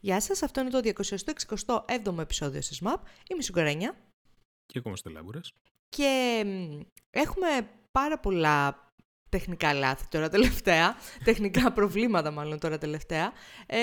Γεια σας, αυτό είναι το 267ο επεισόδιο σε ΣΜΑΠ. Είμαι η Σουγκαρένια. Και εγώ είμαστε Λάμπουρες. Και έχουμε πάρα πολλά τεχνικά λάθη τώρα τελευταία, τεχνικά προβλήματα μάλλον τώρα τελευταία, ε,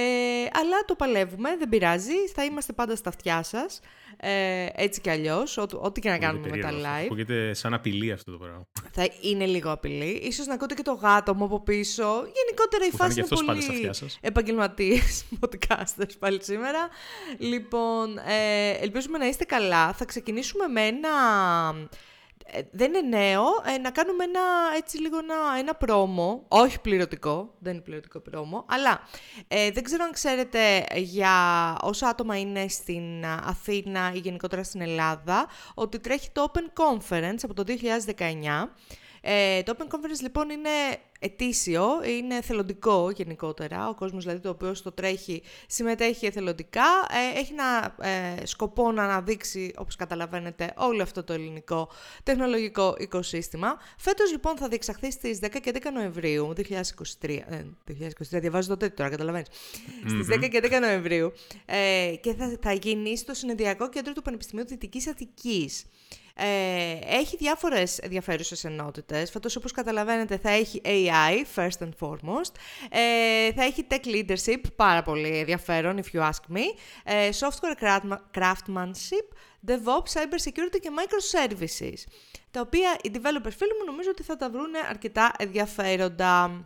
αλλά το παλεύουμε, δεν πειράζει, θα είμαστε πάντα στα αυτιά σας, ε, έτσι κι αλλιώς, ό,τι και να κάνουμε με τα live. Ακούγεται σαν απειλή αυτό το πράγμα. Θα είναι λίγο απειλή, ίσως να ακούτε και το γάτο μου από πίσω, γενικότερα η φάση είναι πολύ επαγγελματίες podcasters πάλι σήμερα. Λοιπόν, ε, ελπίζουμε να είστε καλά, θα ξεκινήσουμε με ένα ε, δεν είναι νέο, ε, να κάνουμε ένα, έτσι λίγο ένα, ένα πρόμο, όχι πληρωτικό, δεν είναι πληρωτικό πρόμο, αλλά ε, δεν ξέρω αν ξέρετε για όσα άτομα είναι στην Αθήνα ή γενικότερα στην Ελλάδα, ότι τρέχει το Open Conference από το 2019, ε, το Open Conference λοιπόν είναι ετήσιο, είναι θελοντικό γενικότερα, ο κόσμος δηλαδή το οποίο το τρέχει συμμετέχει εθελοντικά, ε, έχει ένα ε, σκοπό να αναδείξει όπως καταλαβαίνετε όλο αυτό το ελληνικό τεχνολογικό οικοσύστημα. Φέτος λοιπόν θα διεξαχθεί στις 10 και 10 Νοεμβρίου 2023, ε, 2023 διαβάζω το τέτοιο τώρα καταλαβαίνεις, στις 10 και 10 Νοεμβρίου ε, και θα, θα γίνει στο Συνεδριακό Κέντρο του Πανεπιστημίου Δυτικής Αττικής. Ε, έχει διάφορες ενδιαφέρουσες ενότητες. Φέτος, όπως καταλαβαίνετε, θα έχει AI, first and foremost. Ε, θα έχει tech leadership, πάρα πολύ ενδιαφέρον, if you ask me. Ε, software craftsmanship, DevOps, cyber security και microservices. Τα οποία οι developers φίλοι μου νομίζω ότι θα τα βρουν αρκετά ενδιαφέροντα.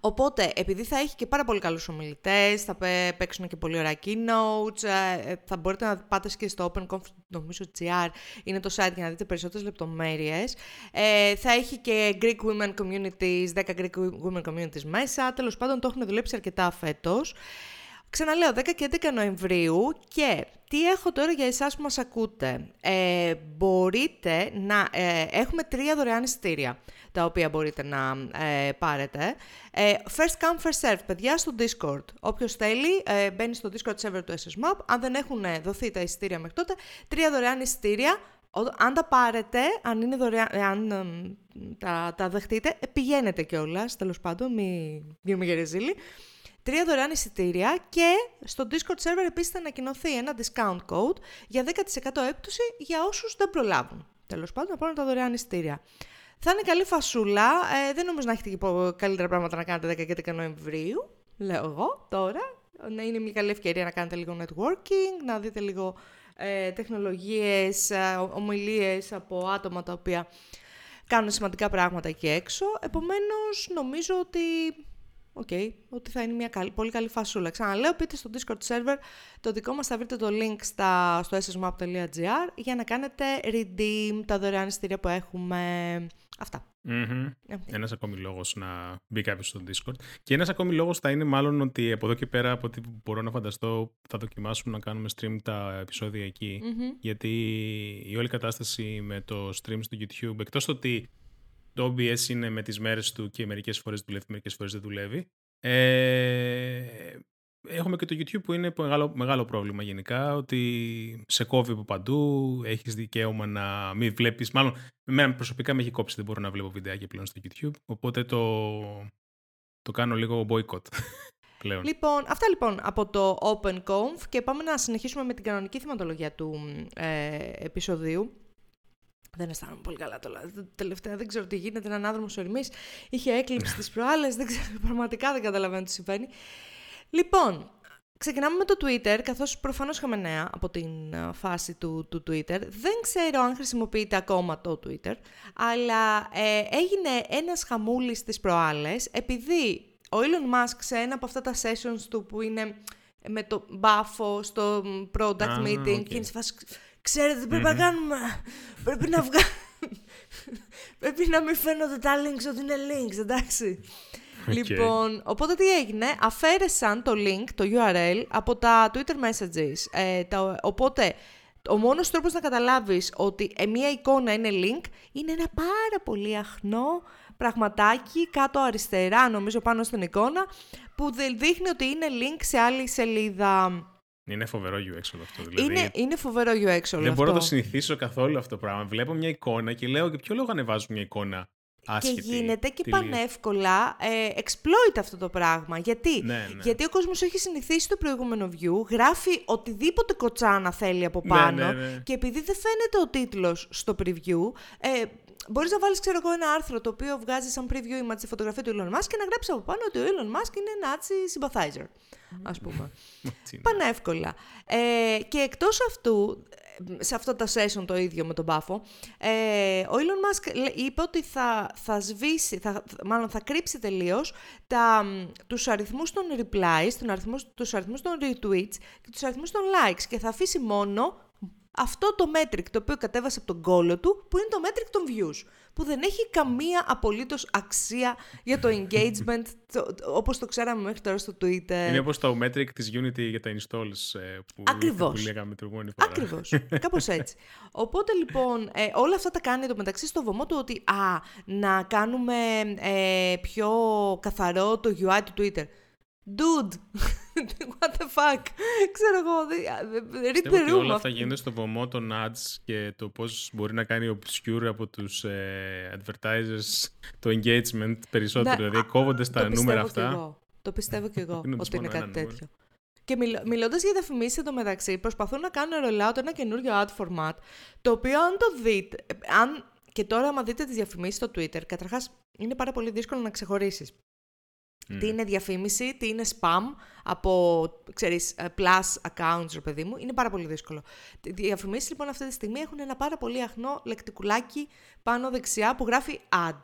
Οπότε, επειδή θα έχει και πάρα πολύ καλούς ομιλητές, θα παίξουν και πολύ ωραία keynotes, ε, θα μπορείτε να πάτε και στο OpenConf, νομίζω GR, είναι το site για να δείτε περισσότερες λεπτομέρειες. Ε, θα έχει και Greek Women Communities, 10 Greek Women Communities μέσα, τέλος πάντων το έχουν δουλέψει αρκετά φέτος. Ξαναλέω, 10 και 11 Νοεμβρίου και τι έχω τώρα για εσάς που μας ακούτε. Ε, μπορείτε να... Ε, έχουμε τρία δωρεάν εισιτήρια τα οποία μπορείτε να ε, πάρετε. Ε, first come, first serve, παιδιά, στο Discord. Όποιος θέλει, ε, μπαίνει στο Discord server του SSMAP. Αν δεν έχουν δοθεί τα εισιτήρια μέχρι τότε, τρία δωρεάν εισιτήρια. Αν τα πάρετε, αν, είναι δωρεάν, αν τα, τα δεχτείτε, πηγαίνετε κιόλας, τέλος πάντων, μην γίνουμε γερεζίλοι τρία δωρεάν εισιτήρια και στο Discord server επίσης θα ανακοινωθεί ένα discount code για 10% έπτωση για όσους δεν προλάβουν. Τέλος πάντων, να πάρουν τα δωρεάν εισιτήρια. Θα είναι καλή φασούλα. Ε, δεν νομίζω να έχετε και καλύτερα πράγματα να κάνετε 10 και 11 Νοεμβρίου, λέω εγώ τώρα. Να είναι μια καλή ευκαιρία να κάνετε λίγο networking, να δείτε λίγο ε, τεχνολογίες, ε, ομιλίες από άτομα τα οποία κάνουν σημαντικά πράγματα εκεί έξω. Επομένως, νομίζω ότι okay, ότι θα είναι μια καλή, πολύ καλή φασούλα. Ξαναλέω, πείτε στο Discord server το δικό μας θα βρείτε το link στα, στο ssmap.gr για να κάνετε redeem τα δωρεάν εισιτήρια που έχουμε. Αυτά. Mm-hmm. Ένας ακόμη λόγος να μπει κάποιος στο Discord. Και ένας ακόμη λόγος θα είναι μάλλον ότι από εδώ και πέρα, από ό,τι μπορώ να φανταστώ, θα δοκιμάσουμε να κάνουμε stream τα επεισόδια εκεί. Mm-hmm. Γιατί η όλη κατάσταση με το stream στο YouTube, εκτός ότι το OBS είναι με τις μέρες του και μερικές φορές δουλεύει, μερικές φορές δεν δουλεύει. Ε, έχουμε και το YouTube που είναι μεγάλο, μεγάλο πρόβλημα γενικά, ότι σε κόβει από παντού, έχεις δικαίωμα να μην βλέπεις, μάλλον εμένα προσωπικά με έχει κόψει, δεν μπορώ να βλέπω βιντεάκια πλέον στο YouTube, οπότε το, το κάνω λίγο boycott. Πλέον. Λοιπόν, αυτά λοιπόν από το OpenConf και πάμε να συνεχίσουμε με την κανονική θεματολογία του ε, επεισοδίου. Δεν αισθάνομαι πολύ καλά τώρα. Τελευταία δεν ξέρω τι γίνεται. Έναν άνθρωπο ορμή είχε έκλειψει τι προάλλες. Δεν ξέρω, πραγματικά δεν καταλαβαίνω τι συμβαίνει. Λοιπόν, ξεκινάμε με το Twitter, καθώς προφανώς είχαμε νέα από την ε, φάση του, του Twitter. Δεν ξέρω αν χρησιμοποιείται ακόμα το Twitter, αλλά ε, έγινε ένας χαμούλης στι προάλλες, επειδή ο Elon Musk σε ένα από αυτά τα sessions του που είναι με το μπάφο στο product meeting okay. και είναι σε φάση Ξέρετε τι πρέπει να κάνουμε; Πρέπει να βγάλουμε. πρέπει να μην φαίνονται τα links ότι είναι links, εντάξει. Λοιπόν, οπότε τι έγινε, αφαίρεσαν το link, το URL, από τα Twitter messages. Ε, οπότε, ο μόνος τρόπος να καταλάβεις ότι ε, μία εικόνα είναι link, είναι ένα πάρα πολύ αχνό πραγματάκι κάτω αριστερά, νομίζω πάνω στην εικόνα, που δείχνει ότι είναι link σε άλλη σελίδα. Είναι φοβερό UX όλο αυτό. Δηλαδή. Είναι, είναι φοβερό UX όλο αυτό. Δεν μπορώ να το συνηθίσω καθόλου αυτό το πράγμα. Βλέπω μια εικόνα και λέω για ποιο λόγο ανεβάζω μια εικόνα Άσχετη, και γίνεται και πανεύκολα ε, exploit αυτό το πράγμα. Γιατί, ναι, ναι. Γιατί ο κόσμος έχει συνηθίσει το προηγούμενο view, γράφει οτιδήποτε κοτσάνα θέλει από Ναι, πάνω ναι, ναι. και επειδή δεν φαίνεται ο τίτλος στο preview, ε, Μπορείς να βάλεις, ξέρω εγώ, ένα άρθρο το οποίο βγάζει σαν preview image τη φωτογραφία του Elon Musk και να γράψεις από πάνω ότι ο Elon Musk είναι Nazi sympathizer. Α πούμε. Πανεύκολα. Ε, και εκτός αυτού, σε αυτό το session το ίδιο με τον Πάφο, ε, ο Elon Musk είπε ότι θα, θα σβήσει, θα, μάλλον θα κρύψει τελείως τα, τους αριθμούς των replies, τον αριθμούς, τους αριθμούς των retweets και τους αριθμούς των likes και θα αφήσει μόνο αυτό το metric το οποίο κατέβασε από τον κόλο του, που είναι το metric των views, που δεν έχει καμία απολύτως αξία για το engagement, το, όπως το ξέραμε μέχρι τώρα στο Twitter. Είναι όπως το metric της Unity για τα installs ε, που, Ακριβώς. που λέγαμε την προηγούμενη φορά. Ακριβώς, κάπως έτσι. Οπότε λοιπόν, ε, όλα αυτά τα κάνει το μεταξύ στο βωμό του ότι α, να κάνουμε ε, πιο καθαρό το UI του Twitter. Dude, what the fuck, ξέρω εγώ, read the room. όλα αυτά γίνονται στο βωμό των ads και το πώς μπορεί να κάνει obscure από τους ε, advertisers το engagement περισσότερο, Ναι, δηλαδή κόβονται στα νούμερα αυτά. Και εγώ. Το πιστεύω και εγώ Είναι ότι είναι μόνο κάτι ένα τέτοιο. Και μιλ, μιλώντας για διαφημίσεις εντωμεταξύ, προσπαθούν να κάνουν rollout ένα καινούριο ad format, το οποίο αν το δείτε, αν, και τώρα άμα δείτε τις διαφημίσεις στο Twitter, καταρχάς είναι πάρα πολύ δύσκολο να ξεχωρίσεις. Τι είναι διαφήμιση, τι είναι spam από, ξέρεις, ε, plus accounts, ρε παιδί μου. Είναι πάρα πολύ δύσκολο. Οι διαφημίσεις λοιπόν αυτή τη στιγμή έχουν ένα πάρα πολύ αχνό λεκτικουλάκι πάνω δεξιά που γράφει ad.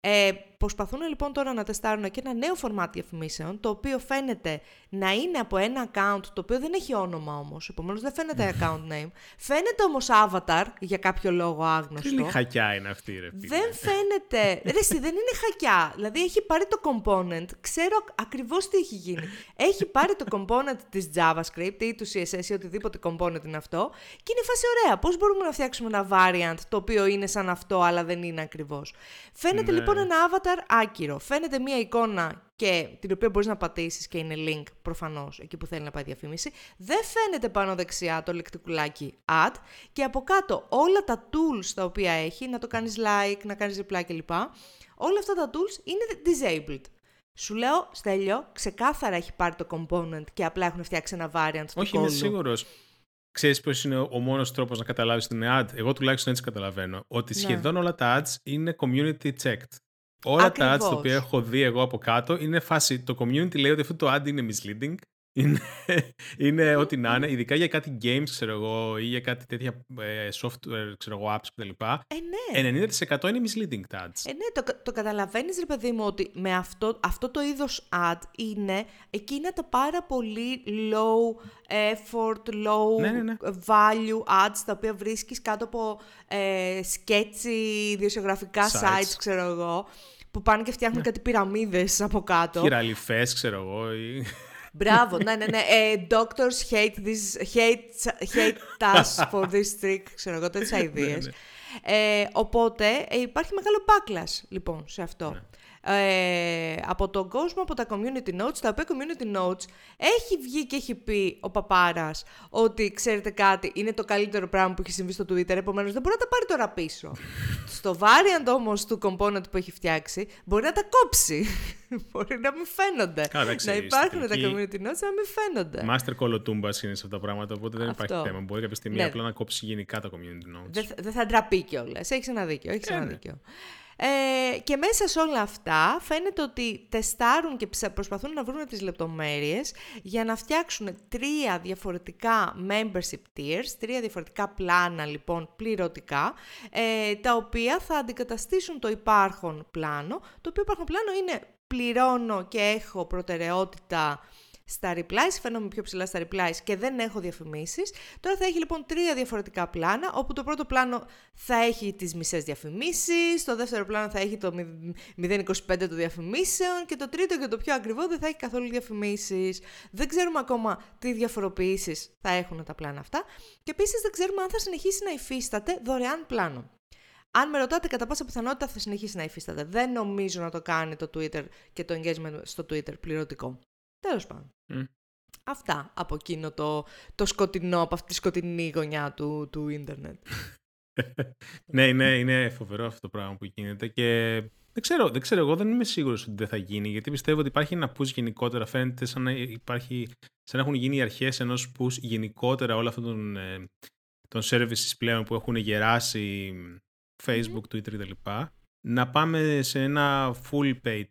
Ε, προσπαθούν λοιπόν τώρα να τεστάρουν και ένα νέο format διαφημίσεων, το οποίο φαίνεται να είναι από ένα account, το οποίο δεν έχει όνομα όμως, επομένως δεν φαίνεται account name. Φαίνεται όμως avatar, για κάποιο λόγο άγνωστο. Τι χακιά είναι αυτή, ρε φίλε; Δεν φαίνεται. Ρε, εσύ, δεν είναι χακιά. Δηλαδή έχει πάρει το component. Ξέρω ακριβώς τι έχει γίνει. Έχει πάρει το component της JavaScript ή του CSS ή οτιδήποτε component είναι αυτό και είναι φάση ωραία. Πώς μπορούμε να φτιάξουμε ένα variant το οποίο είναι σαν αυτό αλλά δεν είναι ακριβώς. Φαίνεται Ναι. λοιπόν ένα avatar άκυρο. Φαίνεται μία εικόνα και την οποία μπορείς να πατήσεις και είναι link προφανώς εκεί που θέλει να πάει διαφήμιση. Δεν φαίνεται πάνω δεξιά το λεκτικουλάκι add και από κάτω όλα τα tools τα οποία έχει, να το κάνεις like, να κάνεις reply κλπ. Όλα αυτά τα tools είναι disabled. Σου λέω, Στέλιο, ξεκάθαρα έχει πάρει το component και απλά έχουν φτιάξει ένα variant του Όχι, κόλλου. είμαι σίγουρος. Ξέρεις ποιος είναι ο μόνος τρόπος να καταλάβεις την ad. Εγώ τουλάχιστον έτσι καταλαβαίνω. Ότι Ναι. σχεδόν όλα τα ads είναι community checked. Όλα τα ads Ακριβώς. τα οποία έχω δει εγώ από κάτω είναι φάση. Το community λέει ότι αυτό το ad είναι misleading. Είναι, είναι ό,τι να είναι, ειδικά για κάτι games, ξέρω εγώ, ή για κάτι τέτοια ε, software, ξέρω εγώ, apps κτλ. Ε, ναι. 90% είναι misleading τα ads. Ε, ναι, το, το καταλαβαίνεις ρε παιδί μου ότι με αυτό, αυτό το είδος ad είναι εκείνα τα πάρα πολύ low effort, low Ναι, ναι, ναι. value ads τα οποία βρίσκεις κάτω από ε, sketchy ιδιοσιογραφικά Sites. sites, ξέρω εγώ, που πάνε και φτιάχνουν κάτι πυραμίδες από κάτω. Χειραλιφές, ξέρω εγώ. ή- Μπράβο, ναι, ναι, ναι. Ε, doctors hate, this, hate, hate us for this trick, ξέρω εγώ, τέτοιες αηδίες. ναι. Ε, οπότε ε, υπάρχει μεγάλο backlash, λοιπόν, σε αυτό. Ναι. Ε, από τον κόσμο, από τα community notes, τα οποία community notes έχει βγει και έχει πει ο παπάρας ότι ξέρετε κάτι, είναι το καλύτερο πράγμα που έχει συμβεί στο Twitter, επομένως δεν μπορεί να τα πάρει τώρα πίσω. στο variant όμως του component που έχει φτιάξει, μπορεί να τα κόψει. μπορεί να μην φαίνονται. Καλά, εντάξει, να στην υπάρχουν τα τελική- community notes, να μην φαίνονται. Master κολοτούμπα είναι σε αυτά τα πράγματα, οπότε δεν Αυτό. υπάρχει θέμα. Μπορεί κάποια στιγμή Ναι. απλά να κόψει γενικά τα community notes. Δεν θα- δεν θα ντραπεί κιόλας. Έχεις ένα δίκιο. Έχεις Ε, ένα ναι. δίκιο. Ε, και μέσα σε όλα αυτά φαίνεται ότι τεστάρουν και ψα- προσπαθούν να βρουν τις λεπτομέρειες για να φτιάξουν τρία διαφορετικά membership tiers, τρία διαφορετικά πλάνα λοιπόν πληρωτικά, ε, τα οποία θα αντικαταστήσουν το υπάρχον πλάνο. Το οποίο υπάρχον πλάνο είναι πληρώνω και έχω προτεραιότητα στα replies, φαίνομαι πιο ψηλά στα replies και δεν έχω διαφημίσεις. Τώρα θα έχει λοιπόν τρία διαφορετικά πλάνα, όπου το πρώτο πλάνο θα έχει τις μισές διαφημίσεις, το δεύτερο πλάνο θα έχει το 0,25 των διαφημίσεων και το τρίτο και το πιο ακριβό δεν θα έχει καθόλου διαφημίσεις. Δεν ξέρουμε ακόμα τι διαφοροποιήσεις θα έχουν τα πλάνα αυτά και επίσης δεν ξέρουμε αν θα συνεχίσει να υφίσταται δωρεάν πλάνο. Αν με ρωτάτε, κατά πάσα πιθανότητα θα συνεχίσει να υφίσταται. Δεν νομίζω να το κάνει το Twitter και το engagement στο Twitter πληρωτικό. Τέλος πάντων. Μμ. Αυτά από εκείνο το, το σκοτεινό, από αυτή τη σκοτεινή γωνιά του, του ίντερνετ. ναι, ναι, είναι φοβερό αυτό το πράγμα που γίνεται και δεν ξέρω, δεν ξέρω, εγώ δεν είμαι σίγουρος ότι δεν θα γίνει, γιατί πιστεύω ότι υπάρχει ένα push γενικότερα, φαίνεται σαν να, υπάρχει, σαν να έχουν γίνει οι αρχές ενός push γενικότερα όλα αυτών των, ε, των services πλέον που έχουν γεράσει Facebook, Twitter κτλ. Να πάμε σε ένα full paid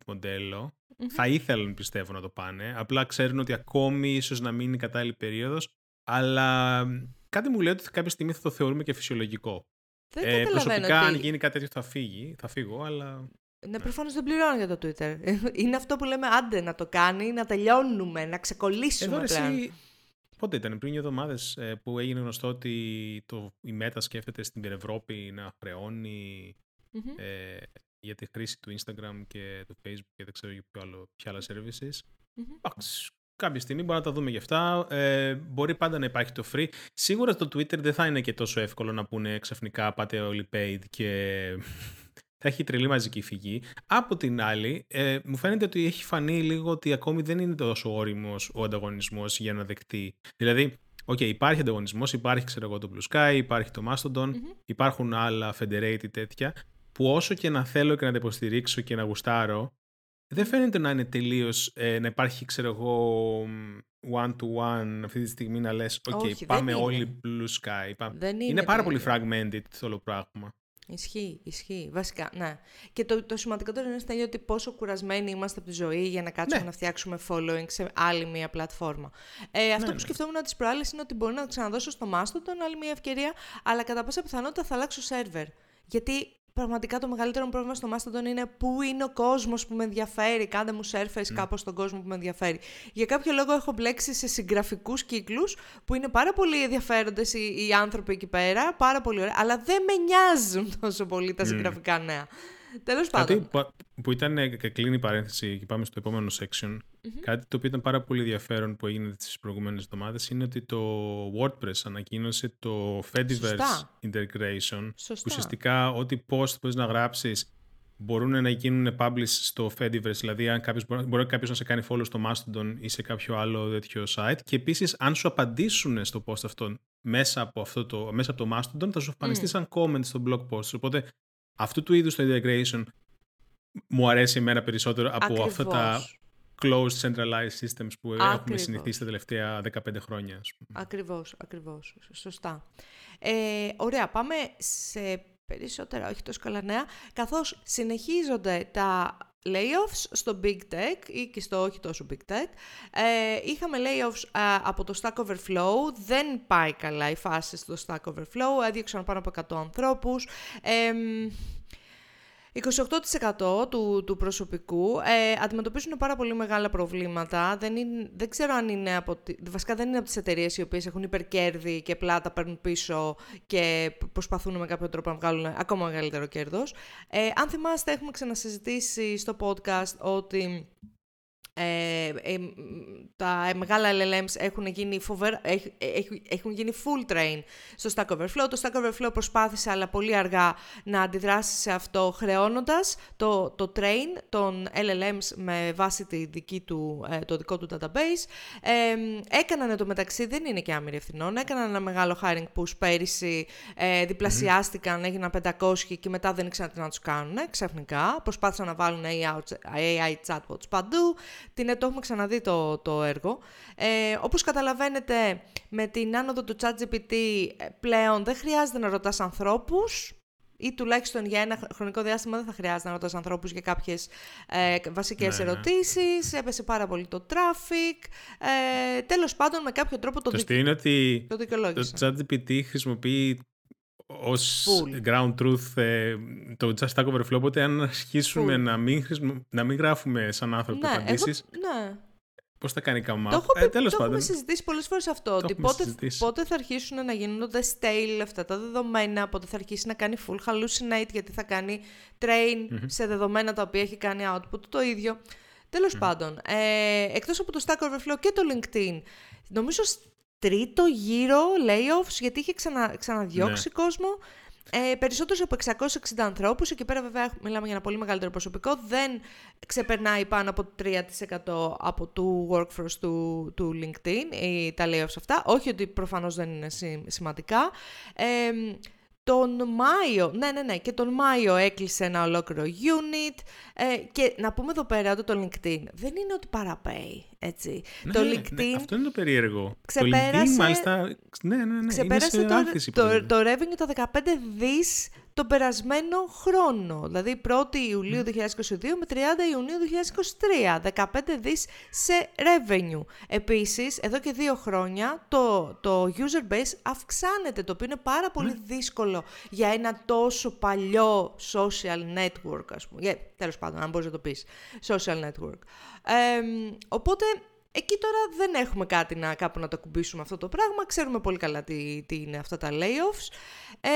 μοντελο Θα ήθελαν πιστεύω να το πάνε, απλά ξέρουν ότι ακόμη ίσως να μείνει κατάλληλη περίοδος, αλλά κάτι μου λέει ότι κάποια στιγμή θα το θεωρούμε και φυσιολογικό. Δεν ε, προσωπικά, ότι... αν γίνει κάτι τέτοιο, θα, φύγει, θα φύγω, αλλά. Ναι, προφανώς δεν πληρώνω για το Twitter. Είναι αυτό που λέμε άντε να το κάνει, να τελειώνουμε, να ξεκολλήσουμε Εδώ, Εσύ... Πότε ήταν, πριν δύο εβδομάδες ε, που έγινε γνωστό ότι το, η Meta σκέφτεται στην Ευρώπη να χρεωνει ε, για τη χρήση του Instagram και του Facebook και δεν ξέρω για ποιο άλλο, ποια άλλα services. mm Κάποια στιγμή μπορεί να τα δούμε γι' αυτά. Ε, μπορεί πάντα να υπάρχει το free. Σίγουρα στο Twitter δεν θα είναι και τόσο εύκολο να πούνε ξαφνικά πάτε όλοι paid και θα έχει τρελή μαζική φυγή. Από την άλλη, ε, μου φαίνεται ότι έχει φανεί λίγο ότι ακόμη δεν είναι τόσο όριμος ο ανταγωνισμός για να δεκτεί. Δηλαδή, OK, okay, υπάρχει ανταγωνισμός, υπάρχει ξέρω εγώ το Blue Sky, υπάρχει το Mastodon, υπάρχουν άλλα federated τέτοια, που όσο και να θέλω και να τα υποστηρίξω και να γουστάρω, δεν φαίνεται να είναι τελείως ε, να υπάρχει, ξέρω εγώ, one-to-one αυτή τη στιγμή να λες «OK, πάμε όλοι blue sky». Δεν είναι, είναι πάρα πολύ fragmented το όλο πράγμα. Ισχύει, ισχύει. Βασικά, ναι. Και το, το σημαντικότερο είναι στην ότι πόσο κουρασμένοι είμαστε από τη ζωή για να κάτσουμε ναι. να φτιάξουμε following σε άλλη μία πλατφόρμα. Ε, αυτό ναι, που ναι. σκεφτόμουν τις προάλλες είναι ότι μπορεί να το ξαναδώσω στο Mastodon άλλη μία ευκαιρία, αλλά κατά πάσα πιθανότητα θα αλλάξω σερβερ. Γιατί πραγματικά το μεγαλύτερο πρόβλημα στο Mastodon είναι πού είναι ο κόσμος που με ενδιαφέρει. Κάντε μου surface mm. κάπως στον κόσμο που με ενδιαφέρει. Για κάποιο λόγο έχω μπλέξει σε συγγραφικούς κύκλους που είναι πάρα πολύ ενδιαφέροντες οι, οι άνθρωποι εκεί πέρα, πάρα πολύ ωραία, αλλά δεν με νοιάζουν τόσο πολύ τα συγγραφικά νέα. Τέλος πάντων. Κάτι που ήταν ε, και κλείνει η παρένθεση και πάμε στο επόμενο section. Κάτι το οποίο ήταν πάρα πολύ ενδιαφέρον που έγινε τις προηγούμενες εβδομάδες είναι ότι το WordPress ανακοίνωσε το Fediverse Integration. Σωστά. Που ουσιαστικά ό,τι post μπορείς να γράψεις μπορούν να γίνουν publish στο Fediverse. Δηλαδή, αν κάποιος, μπορεί κάποιος να σε κάνει follow στο Mastodon ή σε κάποιο άλλο τέτοιο site. Και επίσης, αν σου απαντήσουν στο post αυτό μέσα από, αυτό το, μέσα από το Mastodon, θα σου εμφανιστεί mm. σαν comment στο blog post. Οπότε αυτού του είδους το integration μου αρέσει εμένα περισσότερο από αυτά τα closed centralized systems που έχουμε συνηθίσει τα τελευταία 15 χρόνια. Ακριβώς, ακριβώς. Σωστά. Ε, ωραία, πάμε σε περισσότερα, όχι τόσο καλά νέα, καθώς συνεχίζονται τα layoffs στο Big Tech ή και στο όχι τόσο Big Tech. Ε, είχαμε layoffs από το Stack Overflow, δεν πάει καλά η φάση στο Stack Overflow, έδιωξαν πάνω από 100 ανθρώπους. 28% του, του προσωπικού ε, αντιμετωπίζουν πάρα πολύ μεγάλα προβλήματα. Δεν, είναι, δεν ξέρω αν είναι από... Βασικά δεν είναι από τις εταιρείες οι οποίες έχουν υπερκέρδη και πλάτα παίρνουν πίσω και προσπαθούν με κάποιο τρόπο να βγάλουν ακόμα μεγαλύτερο κέρδος. Ε, αν θυμάστε έχουμε ξανασυζητήσει στο podcast ότι ε, ε, τα μεγάλα LLMs έχουν γίνει, φοβερ, έχουν, γίνει full train στο Stack Overflow. Το Stack Overflow προσπάθησε αλλά πολύ αργά να αντιδράσει σε αυτό χρεώνοντας το, το train των LLMs με βάση τη δική του, ε, το δικό του database. Ε, έκαναν το μεταξύ, δεν είναι και άμυροι ευθυνών, έκαναν ένα μεγάλο hiring push πέρυσι, ε, διπλασιάστηκαν, mm-hmm. έγιναν 500 και μετά δεν ήξεραν τι να τους κάνουν ξαφνικά. Προσπάθησαν να βάλουν AI, AI chatbots παντού, την, το έχουμε ξαναδεί το, το έργο. Ε, όπως καταλαβαίνετε, με την άνοδο του ChatGPT ε, πλέον δεν χρειάζεται να ρωτάς ανθρώπους, ή τουλάχιστον για ένα χρονικό διάστημα δεν θα χρειάζεται να ρωτάς ανθρώπους για κάποιες ε, βασικές ναι, ναι. ερωτήσεις. Έπεσε πάρα πολύ το traffic. Ε, τέλος πάντων, με κάποιο τρόπο το, το είναι ότι το, το ChatGPT χρησιμοποιεί ως ground truth ε, το Just Stack Overflow. Οπότε, αν αρχίσουμε να μην, να μην γράφουμε σαν άνθρωποι ναι, απαντήσεις. Ναι. Πώς θα κάνει καμά; Το, έχω, ε, τέλος το έχουμε συζητήσει πολλές φορές αυτό. ότι πότε, πότε θα αρχίσουν να γίνονται stale αυτά τα δεδομένα, πότε θα αρχίσει να κάνει full hallucinate, γιατί θα κάνει train σε δεδομένα τα οποία έχει κάνει output το ίδιο. Τέλος πάντων, ε, εκτός από το Stack Overflow και το LinkedIn, νομίζω τρίτο γύρο layoffs, γιατί είχε ξανα, ξαναδιώξει ναι. κόσμο. Ε, περισσότερους από 660 ανθρώπους, εκεί πέρα βέβαια μιλάμε για ένα πολύ μεγαλύτερο προσωπικό, δεν ξεπερνάει πάνω από 3% από το workforce του, του LinkedIn, ή τα layoffs αυτά. Όχι ότι προφανώς δεν είναι σημαντικά. Ε, τον Μάιο, ναι, ναι, ναι, και τον Μάιο έκλεισε ένα ολόκληρο unit ε, και να πούμε εδώ πέρα ότι το LinkedIn δεν είναι ότι παραπέει, έτσι. Ναι, το ναι, LinkedIn αυτό είναι το περίεργο. Ξεπέρασε, το LinkedIn μάλιστα, ναι, ναι, ναι, ξεπέρασε είναι σε το, το, το revenue τα 15 δις τον περασμένο χρόνο, δηλαδή 1η Ιουλίου 2022 με 30 Ιουνίου 2023, 15 δις σε revenue. Επίσης, εδώ και δύο χρόνια το, το user base αυξάνεται, το οποίο είναι πάρα πολύ ναι. δύσκολο για ένα τόσο παλιό social network, ας πούμε. Yeah, τέλος πάντων, αν μπορείς να το πεις, social network. οπότε, Εκεί τώρα δεν έχουμε κάτι να, κάπου να το κουμπίσουμε αυτό το πράγμα. Ξέρουμε πολύ καλά τι, τι είναι αυτά τα layoffs. Ε,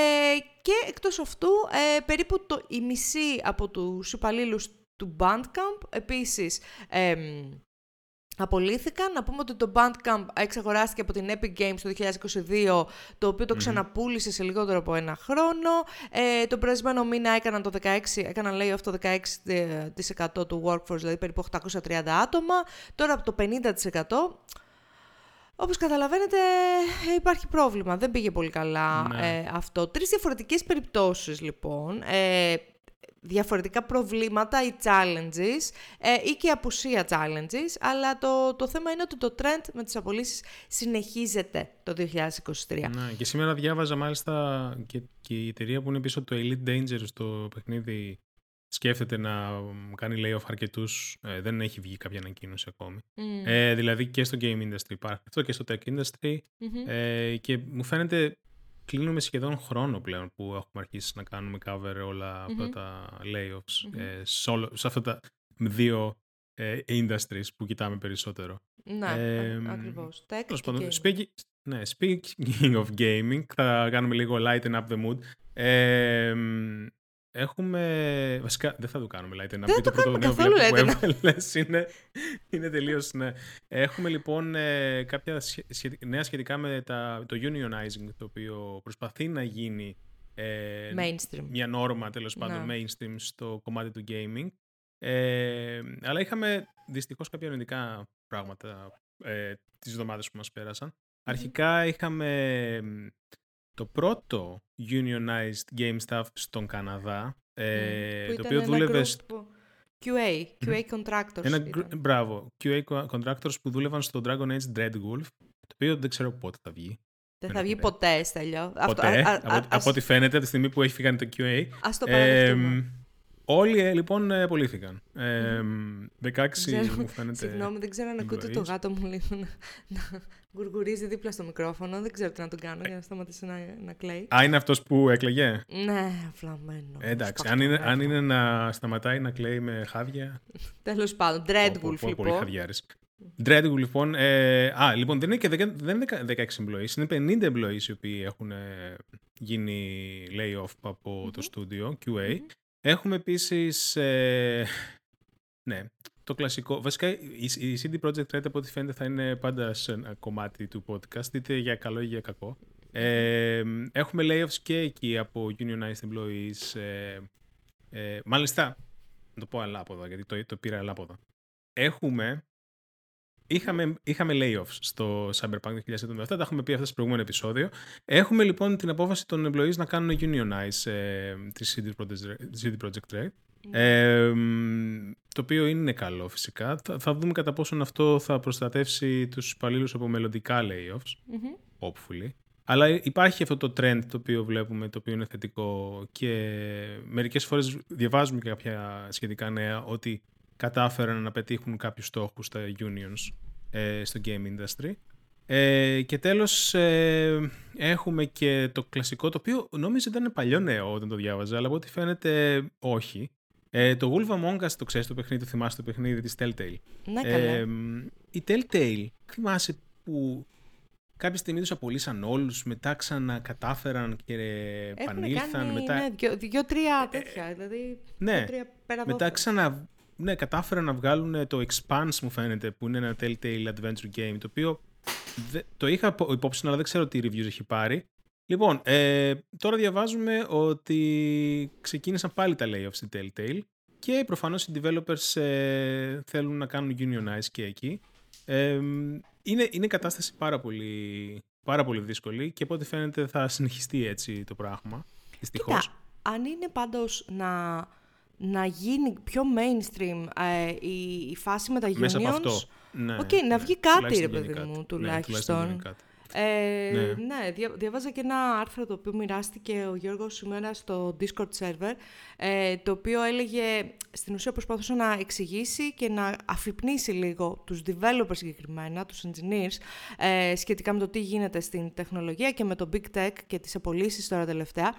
και εκτός αυτού, ε, περίπου το, η μισή από τους υπαλλήλους του Bandcamp επίσης ε, απολύθηκαν. Να πούμε ότι το Bandcamp εξαγοράστηκε από την Epic Games το 2022, το οποίο το ξαναπούλησε σε λιγότερο από ένα χρόνο. Ε, το περασμένο μήνα έκαναν το 16, έκαναν λέει αυτό το 16% του workforce, δηλαδή περίπου 830 άτομα. Τώρα από το 50%. Όπως καταλαβαίνετε υπάρχει πρόβλημα, δεν πήγε πολύ καλά ναι. ε, αυτό. Τρεις διαφορετικές περιπτώσεις λοιπόν. Ε, διαφορετικά προβλήματα ή challenges ε, ή και απουσία challenges, αλλά το, το θέμα είναι ότι το trend με τις απολύσεις συνεχίζεται το 2023. Ναι, και σήμερα διάβαζα μάλιστα και, και η εταιρεία που είναι πίσω το Elite Dangerous το παιχνίδι σκέφτεται να κάνει layoff αρκετούς. Ε, δεν έχει βγει κάποια ανακοίνωση ακόμη. Ε, δηλαδή και στο game industry υπάρχει αυτό και στο tech industry. Ε, και μου φαίνεται κλείνουμε σχεδόν χρόνο πλέον που έχουμε αρχίσει να κάνουμε cover όλα αυτά τα layoffs ε, σε, όλο, σε αυτά τα δύο ε, industries που κοιτάμε περισσότερο. Ναι, ε, ακριβώς. speaking, ναι, speaking of gaming, θα κάνουμε λίγο lighten up the mood. Ε, Έχουμε. Βασικά δεν θα το κάνουμε light up. Δεν το, πρώτο νέο που έβαλε είναι, είναι τελείως. Ναι. Έχουμε λοιπόν ε, κάποια νέα σχετικά με τα, το unionizing το οποίο προσπαθεί να γίνει ε, mainstream. μια νόρμα τέλος πάντων ναι. mainstream στο κομμάτι του gaming. Ε, αλλά είχαμε δυστυχώς κάποια αρνητικά πράγματα ε, τις εβδομάδες που μας περασαν Αρχικά είχαμε το πρώτο unionized game staff στον Καναδά, ε, το οποίο δούλευε... QA, QA contractors. Ένα, μπράβο, QA contractors που δούλευαν στο Dragon Age Dreadwolf, το οποίο δεν ξέρω πότε θα βγει. Δεν θα βγει ποτέ, Στέλιο. Ποτέ, από, ό,τι φαίνεται, από τη στιγμή που έχει φύγει το QA. Ας το παραδεχτούμε. Όλοι ε, λοιπόν ε, απολύθηκαν. Ε, 16 μου φαίνεται. Συγγνώμη, δεν ξέρω αν ακούτε το γάτο μου λίγο να, να γουργουρίζει δίπλα στο μικρόφωνο. Δεν ξέρω τι να τον κάνω για να σταματήσει να, να κλαίει. Α, είναι αυτός που έκλαιγε; Ναι, αφλαμμένο. Ε, εντάξει, αν είναι, αν είναι να σταματάει να κλαίει με χάδια. Τέλος πάντων, Dreadwolf λοιπόν. Πολύ χαδιάρη. Dreadwolf λοιπόν. Ε, α, λοιπόν, δεν είναι και 10, δεν είναι 16 employees, είναι 50 employees οι οποίοι έχουν γίνει layoff από το studio QA. Έχουμε επίσης, ε, ναι, το κλασικό. Βασικά η CD Projekt Red από ό,τι φαίνεται θα είναι πάντα σε ένα κομμάτι του podcast, είτε για καλό ή για κακό. Ε, έχουμε layoffs και εκεί από unionized employees. Ε, ε, μάλιστα, να το πω αλάποδα, γιατί το, το πήρα αλάποδα. Έχουμε Είχαμε, είχαμε layoffs στο Cyberpunk 2077, τα έχουμε πει αυτά στο προηγούμενο επεισόδιο. Έχουμε λοιπόν την απόφαση των employees να κάνουν unionize ε, τη CD Projekt, CD Projekt Red. Ε, το οποίο είναι καλό φυσικά. Θα, θα δούμε κατά πόσον αυτό θα προστατεύσει τους υπαλλήλους από μελλοντικά layoffs, mm-hmm. hopefully. Αλλά υπάρχει αυτό το trend το οποίο βλέπουμε, το οποίο είναι θετικό και μερικές φορές διαβάζουμε και κάποια σχετικά νέα ότι κατάφεραν να πετύχουν κάποιους στόχους στα unions ε, στο game industry. Ε, και τέλος ε, έχουμε και το κλασικό, το οποίο νόμιζα ήταν παλιό νέο όταν το διάβαζα, αλλά από ό,τι φαίνεται όχι. Ε, το Wolf Among Us το ξέρεις το παιχνίδι, το θυμάσαι το παιχνίδι της Telltale. Ναι, καλά. Ε, η Telltale, θυμάσαι που κάποια στιγμή τους απολύσαν όλους, μετά ξανακατάφεραν και επανήλθαν. Κάνει, μετά... Ναι, δύο-τρία τέτοια, δηλαδή ναι, δύο-τρία πέρα μετά ξανα, ναι, κατάφεραν να βγάλουν το Expanse μου φαίνεται, που είναι ένα Telltale Adventure Game, το οποίο το είχα υπόψη, αλλά δεν ξέρω τι reviews έχει πάρει. Λοιπόν, ε, τώρα διαβάζουμε ότι ξεκίνησαν πάλι τα layoffs στην Telltale και προφανώς οι developers ε, θέλουν να κάνουν unionize και εκεί. Ε, είναι, είναι κατάσταση πάρα πολύ, πάρα πολύ δύσκολη και από ό,τι φαίνεται θα συνεχιστεί έτσι το πράγμα. Δυστυχώς. Κοίτα, αν είναι πάντως να, να γίνει πιο mainstream ε, η, η φάση με τα unions... Μέσα από αυτό. Ναι, okay, να ναι, βγει κάτι, ρε τουλάχιστον παιδί γίνει μου, κάτι. τουλάχιστον. Ναι, κάτι. Ε, Ναι. ναι, δια, διαβάζα και ένα άρθρο το οποίο μοιράστηκε ο Γιώργος σήμερα στο Discord server, ε, το οποίο έλεγε, στην ουσία προσπαθούσε να εξηγήσει και να αφυπνίσει λίγο τους developers συγκεκριμένα, τους engineers, ε, σχετικά με το τι γίνεται στην τεχνολογία και με το big tech και τις απολύσεις τώρα τελευταία.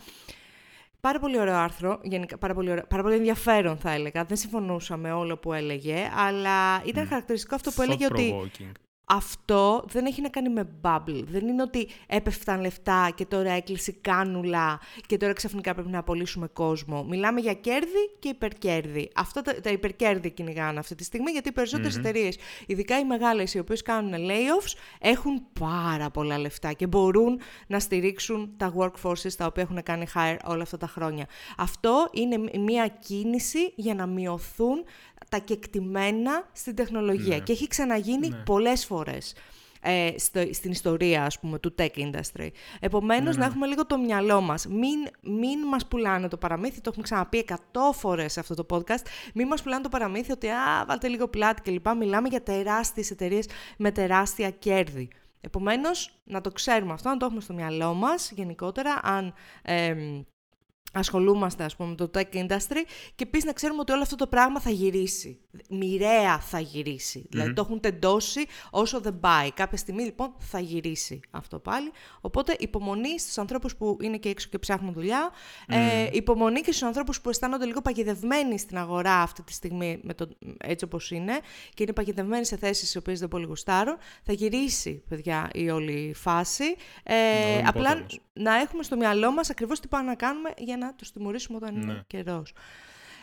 Πάρα πολύ ωραίο άρθρο, γενικά, πάρα, πολύ ωραίο, πάρα πολύ ενδιαφέρον θα έλεγα. Δεν συμφωνούσα με όλο που έλεγε, αλλά ήταν χαρακτηριστικό αυτό που έλεγε ότι Thought-provoking. Αυτό δεν έχει να κάνει με bubble. Δεν είναι ότι έπεφταν λεφτά και τώρα έκλεισε η κάνουλα και τώρα ξαφνικά πρέπει να απολύσουμε κόσμο. Μιλάμε για κέρδη και υπερκέρδη. Αυτά τα, τα υπερκέρδη κυνηγάνε αυτή τη στιγμή γιατί οι περισσότερες εταιρείες, ειδικά οι μεγάλες οι οποίες κάνουν layoffs, έχουν πάρα πολλά λεφτά και μπορούν να στηρίξουν τα workforces τα οποία έχουν κάνει hire όλα αυτά τα χρόνια. Αυτό είναι μια κίνηση για να μειωθούν τα κεκτημένα στην τεχνολογία Ναι. και έχει ξαναγίνει Ναι. πολλές φορές ε, στο, στην ιστορία, ας πούμε, του tech industry. Επομένως, Ναι, να ναι. έχουμε λίγο το μυαλό μας. Μην, μην μας πουλάνε το παραμύθι, το έχουμε ξαναπεί 100 φορές σε αυτό το podcast, μην μας πουλάνε το παραμύθι ότι «Α, βάλτε λίγο πλάτη» κλπ. Μιλάμε για τεράστιες εταιρείες με τεράστια κέρδη. Επομένως, να το ξέρουμε αυτό, να το έχουμε στο μυαλό μας γενικότερα, αν... εμ, ασχολούμαστε ας πούμε με το tech industry και επίσης να ξέρουμε ότι όλο αυτό το πράγμα θα γυρίσει. Μοιραία θα γυρίσει. Δηλαδή το έχουν τεντώσει όσο δεν πάει. Κάποια στιγμή λοιπόν θα γυρίσει αυτό πάλι. Οπότε υπομονή στους ανθρώπους που είναι και έξω και ψάχνουν δουλειά. Ε, υπομονή και στους ανθρώπους που αισθάνονται λίγο παγιδευμένοι στην αγορά αυτή τη στιγμή με το, έτσι όπως είναι και είναι παγιδευμένοι σε θέσεις οι οποίες δεν πολύ γουστάρουν. Θα γυρίσει παιδιά η όλη φάση. Ε, δούμε απλά πότε όμως. Να έχουμε στο μυαλό μας ακριβώς τι πάμε να κάνουμε για να τους τιμωρήσουμε όταν είναι Ναι. καιρός.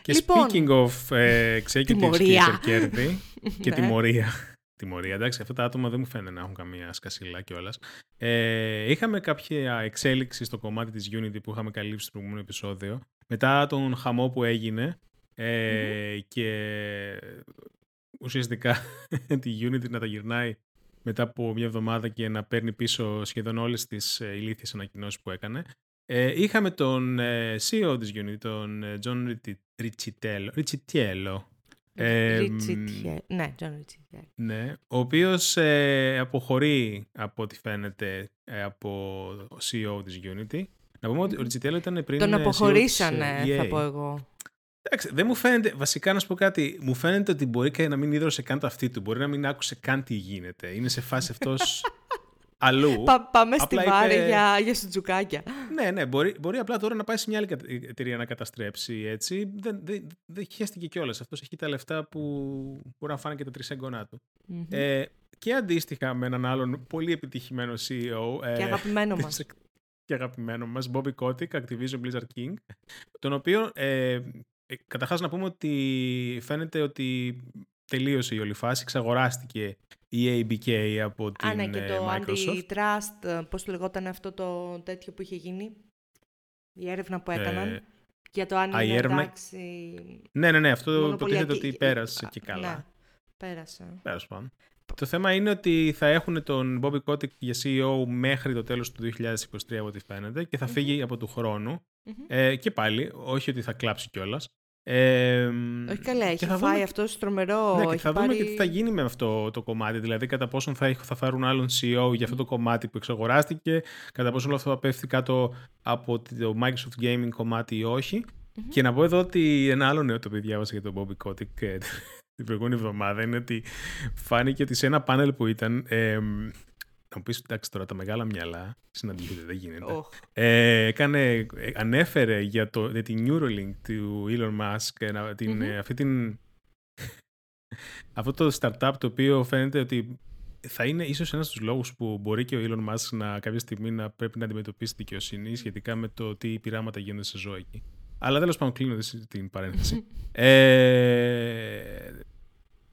Και Λοιπόν, speaking of ε, executives και τιμωρία. υπερκέρδη και Ναι. τιμωρία. τιμωρία. Εντάξει, αυτά τα άτομα δεν μου φαίνεται να έχουν καμία σκασίλα κιόλας. Ε, είχαμε κάποια εξέλιξη στο κομμάτι της Unity που είχαμε καλύψει στο προηγούμενο επεισόδιο. Μετά τον χαμό που έγινε ε, και ουσιαστικά τη Unity να τα γυρνάει μετά από μια εβδομάδα και να παίρνει πίσω σχεδόν όλες τις ε, ηλίθιες ανακοινώσεις που έκανε. Ε, είχαμε τον ε, CEO της Unity, τον ε, John Ριτσι- Ριτσιτέλο. Ριτσιτιέλο. Ε, Ριτσιτιέ. Ναι, John Ριτσιτιέ. ναι, ο οποίος ε, αποχωρεί από ό,τι φαίνεται ε, από CEO της Unity. Να πούμε ότι ο Ριτσιτέλο ήταν πριν Τον ε, CEO της, αποχωρήσανε, ε, θα EA. πω εγώ. Εντάξει, δεν μου φαίνεται, βασικά να σου πω κάτι, μου φαίνεται ότι μπορεί και να μην ίδρωσε καν το αυτή του, μπορεί να μην άκουσε καν τι γίνεται. Είναι σε φάση αυτός αλλού. Πα- πάμε στη Απλά βάρη είπε- για, για σουτζουκάκια. Ναι, ναι, μπορεί, μπορεί απλά τώρα να πάει σε μια άλλη κατα- εταιρεία να καταστρέψει έτσι. Δεν, δεν, δεν χαίστηκε κιόλας. Αυτός έχει τα λεφτά που μπορεί να φάνε και τα τρισέγγονά του. Μμμ. Ε, και αντίστοιχα με έναν άλλον πολύ επιτυχημένο CEO. ε, Και αγαπημένο της- μας. Και αγαπημένο μας, Bobby Kotick, Activision Blizzard King, τον οποίο, ε, ε, καταρχάς να πούμε ότι φαίνεται ότι τελείωσε η όλη φάση, εξαγοράστηκε η ABK από την Α, ναι, και ε, το Microsoft. antitrust, πώς το λεγόταν αυτό το τέτοιο που είχε γίνει. Η έρευνα που έκαναν. Ε, για το αν α, η είναι έρευνα- εντάξει... Ναι, ναι, ναι, αυτό μονοπωλιακή- υποτίθεται ότι πέρασε και Α, καλά. Ναι, πέρασε. Πέρασε πάνω. Το θέμα είναι ότι θα έχουν τον Bobby Kotick για CEO μέχρι το τέλος του 2023 από ό,τι φαίνεται και θα φύγει από του χρόνου. Μμμ. Ε, και πάλι, όχι ότι θα κλάψει κιόλας. Ε, Όχι καλά, και έχει θα φάει δούμε- αυτός τρομερό. Ναι, και έχει θα δούμε πάρει... και τι θα γίνει με αυτό το κομμάτι. Δηλαδή, κατά πόσον θα, έχ- θα φέρουν άλλον CEO για αυτό το κομμάτι που εξαγοράστηκε, κατά πόσον όλο αυτό θα πέφτει κάτω από το Microsoft Gaming κομμάτι ή όχι. Και να πω εδώ ότι ένα άλλο νέο το οποίο διάβασα για τον Bobby Kotick ε, την προηγούμενη εβδομάδα είναι ότι φάνηκε ότι σε ένα πάνελ που ήταν. Ε, να μου πεις, εντάξει τώρα τα μεγάλα μυαλά συναντιούνται, δεν γίνεται. Οχ. Ε, έκανε, ε, ανέφερε για, το, για την Neuralink του Elon Musk, ε, να- την, Μμμ. ε, αυτή την, αυτό το startup το οποίο φαίνεται ότι θα είναι ίσως ένας στους λόγους που μπορεί και ο Elon Musk να κάποια στιγμή να πρέπει να αντιμετωπίσει δικαιοσύνη σχετικά με το τι πειράματα γίνονται σε ζώα εκεί. Αλλά τέλος πάντων κλείνω την παρένθεση. ε,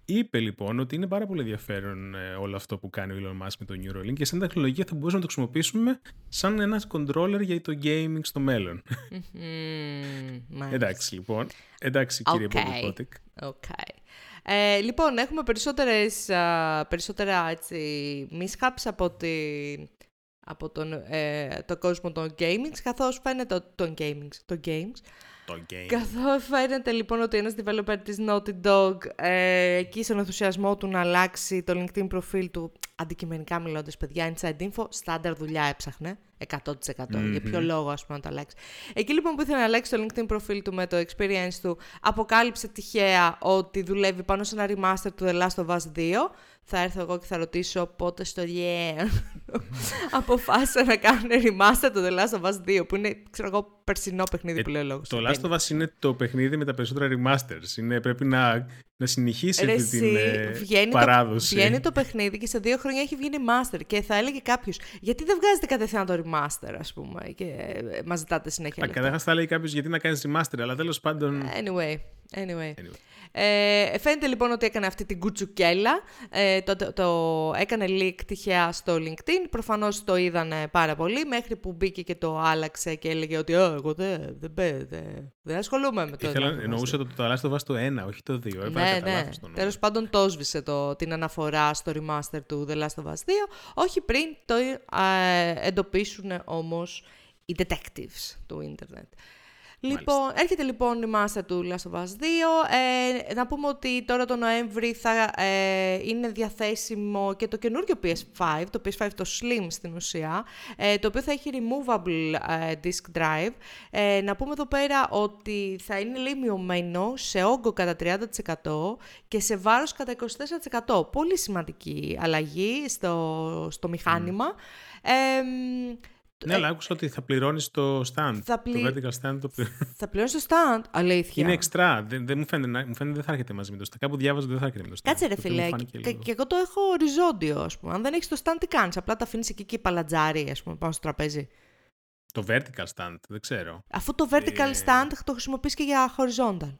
είπε λοιπόν ότι είναι πάρα πολύ ενδιαφέρον ε, όλο αυτό που κάνει ο Elon Musk με το Neuralink και σαν τεχνολογία θα μπορούσαμε να το χρησιμοποιήσουμε σαν ένα controller για το gaming στο μέλλον. Μμμ, μάλιστα. Εντάξει λοιπόν. Εντάξει κύριε OK. Bobby Kotick. OK. Ε, λοιπόν, έχουμε περισσότερες, α, περισσότερα έτσι, mishaps από, τη, από τον, ε, το κόσμο των gaming, καθώς φαίνεται τον gaming, το games, το game. Καθώς φαίνεται λοιπόν ότι ένας developer της Naughty Dog ε, εκεί στον ενθουσιασμό του να αλλάξει το LinkedIn προφίλ του αντικειμενικά μιλώντας παιδιά, inside info, στάνταρ δουλειά έψαχνε. 100%. Για ποιο λόγο, ας πούμε, να το αλλάξει. Εκεί λοιπόν που ήθελε να αλλάξει το LinkedIn προφίλ του με το experience του, αποκάλυψε τυχαία ότι δουλεύει πάνω σε ένα remaster του The Last of Us 2 θα έρθω εγώ και θα ρωτήσω πότε στο yeah αποφάσισα να κάνουν remaster το The Last of Us 2 που είναι, ξέρω εγώ, περσινό παιχνίδι ε, που λέει ο λόγος. Το Last of Us είναι το παιχνίδι με τα περισσότερα remasters. Είναι, πρέπει να, να συνεχίσει Ρε, αυτή την ε, βγαίνει παράδοση. Το, βγαίνει το παιχνίδι και σε δύο χρόνια έχει βγει remaster και θα έλεγε κάποιος γιατί δεν βγάζετε κατευθείαν το remaster ας πούμε και ε, μας ζητάτε συνέχεια. Καταρχάς θα έλεγε κάποιος γιατί να κάνεις remaster αλλά τέλος πάντων... Anyway, anyway. anyway. Ε, φαίνεται λοιπόν ότι έκανε αυτή την κουτσουκέλα. Ε, το, το, το, έκανε leak τυχαία στο LinkedIn. Προφανώς το είδανε πάρα πολύ μέχρι που μπήκε και το άλλαξε και έλεγε ότι εγώ δεν δε, δε, δε, ασχολούμαι με το Ήθελα, Εννοούσε το, το το βάζεις το 1, όχι το 2. ναι, ναι. Τέλος πάντων το έσβησε το, την αναφορά στο remaster του The Last of Us 2. Όχι πριν το ε, εντοπίσουν όμως οι detectives του ίντερνετ. Λοιπόν, έρχεται λοιπόν η μάσα του Last of Us 2. Ε, να πούμε ότι τώρα το Νοέμβρη θα ε, είναι διαθέσιμο και το καινούργιο PS5, το PS5 το Slim στην ουσία, ε, το οποίο θα έχει removable ε, disk drive. Ε, να πούμε εδώ πέρα ότι θα είναι λίγο μειωμένο σε όγκο κατά 30% και σε βάρος κατά 24%. Πολύ σημαντική αλλαγή στο, στο μηχάνημα. Mm. Ναι, αλλά άκουσα ότι θα πληρώνεις το stand. Θα πλη... Το vertical stand το πληρώνει. Θα πληρώνεις το stand, αλήθεια. Είναι εξτρά. Δεν, δεν μου, φαίνεται, μου φαίνεται δεν θα έρχεται μαζί με το stand. Κάπου διάβαζα ότι δεν θα έρχεται με το stand. Κάτσε ρε φίλε. Και, και, εγώ το έχω οριζόντιο, ας πούμε. Αν δεν έχεις το stand, τι κάνεις; Απλά τα αφήνεις εκεί και παλατζάρι, ας πούμε, πάνω στο τραπέζι. Το vertical stand, δεν ξέρω. Αφού το vertical ε... stand το χρησιμοποιείς και για horizontal.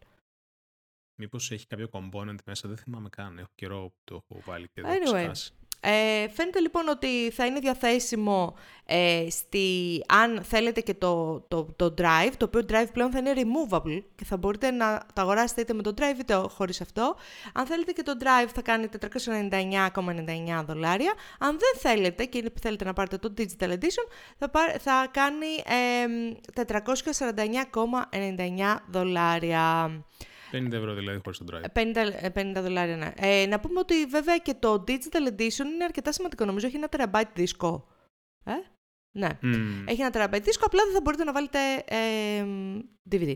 Μήπως έχει κάποιο component μέσα, δεν θυμάμαι καν. Έχω καιρό που το έχω βάλει και δεν anyway, ε, φαίνεται λοιπόν ότι θα είναι διαθέσιμο ε, στη, αν θέλετε και το, το, το drive, το οποίο drive πλέον θα είναι removable και θα μπορείτε να το αγοράσετε είτε με το drive είτε χωρίς αυτό. Αν θέλετε και το drive θα κάνει 499,99 δολάρια. Αν δεν θέλετε και θέλετε να πάρετε το digital edition θα, θα κάνει ε, 449,99 δολάρια. 50 ευρώ δηλαδή χωρίς το drive. 50, 50 ε, δολάρια, ναι. Ε, να πούμε ότι βέβαια και το digital edition είναι αρκετά σημαντικό. Νομίζω έχει ένα τεραμπάιτ δίσκο. Ε; Ναι. Mm. Έχει ένα τεραμπάιτ δίσκο, απλά δεν θα μπορείτε να βάλετε ε, DVD.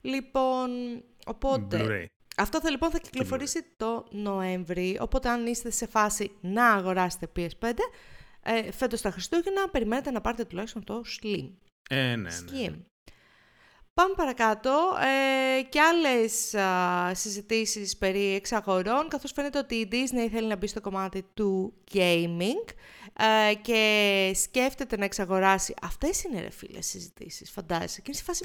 Λοιπόν, οπότε... Blu-ray. Αυτό θα λοιπόν θα κυκλοφορήσει το Νοέμβρη, οπότε αν είστε σε φάση να αγοράσετε PS5, ες, φέτος τα Χριστούγεννα περιμένετε να πάρετε τουλάχιστον το Slim. Ε, ναι, ναι. ναι. Πάμε παρακάτω ε, και άλλες α, συζητήσεις περί εξαγορών, καθώς φαίνεται ότι η Disney θέλει να μπει στο κομμάτι του gaming ε, και σκέφτεται να εξαγοράσει. Αυτές είναι ρε φίλε συζητήσεις, φαντάζεσαι. Και είναι σε φάση...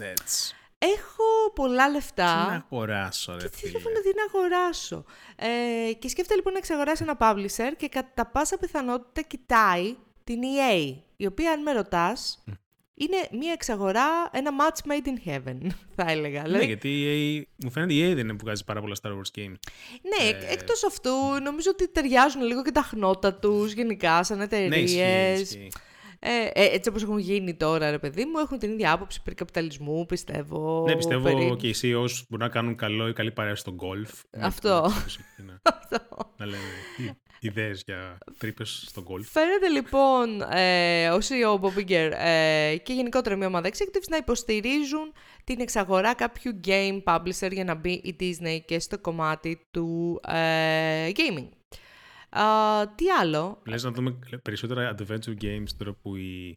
Έχω πολλά λεφτά. Τι να αγοράσω, ρε φίλε. Τι να την αγοράσω. Ε, και σκέφτεται λοιπόν να εξαγοράσει ένα publisher και κατά πάσα πιθανότητα κοιτάει την EA, η οποία αν με ρωτάς, είναι μια εξαγορά, ένα match made in heaven, θα έλεγα. Ναι, δηλαδή... γιατί η EA, μου φαίνεται η EA δεν είναι που βγάζει πάρα πολλά Star Wars games. Ναι, ε... εκτός αυτού νομίζω ότι ταιριάζουν λίγο και τα χνότα τους γενικά σαν εταιρείε. Ναι, ισχύει, ισχύει. Ε, ε, έτσι όπως έχουν γίνει τώρα, ρε παιδί μου, έχουν την ίδια άποψη περί καπιταλισμού, πιστεύω. Ναι, πιστεύω περί... και οι CEOs μπορούν να κάνουν καλό ή καλή παρέα στο γκολφ. Αυτό. Αυτό. Να λένε ιδέες για τρύπες στον γκολφ. Φαίνεται λοιπόν ε, ο CEO Bob Iger ε, και γενικότερα μια ομάδα executives να υποστηρίζουν την εξαγορά κάποιου game publisher για να μπει η Disney και στο κομμάτι του ε, gaming. Uh, τι άλλο; Λες να δούμε περισσότερα adventure games τώρα που η,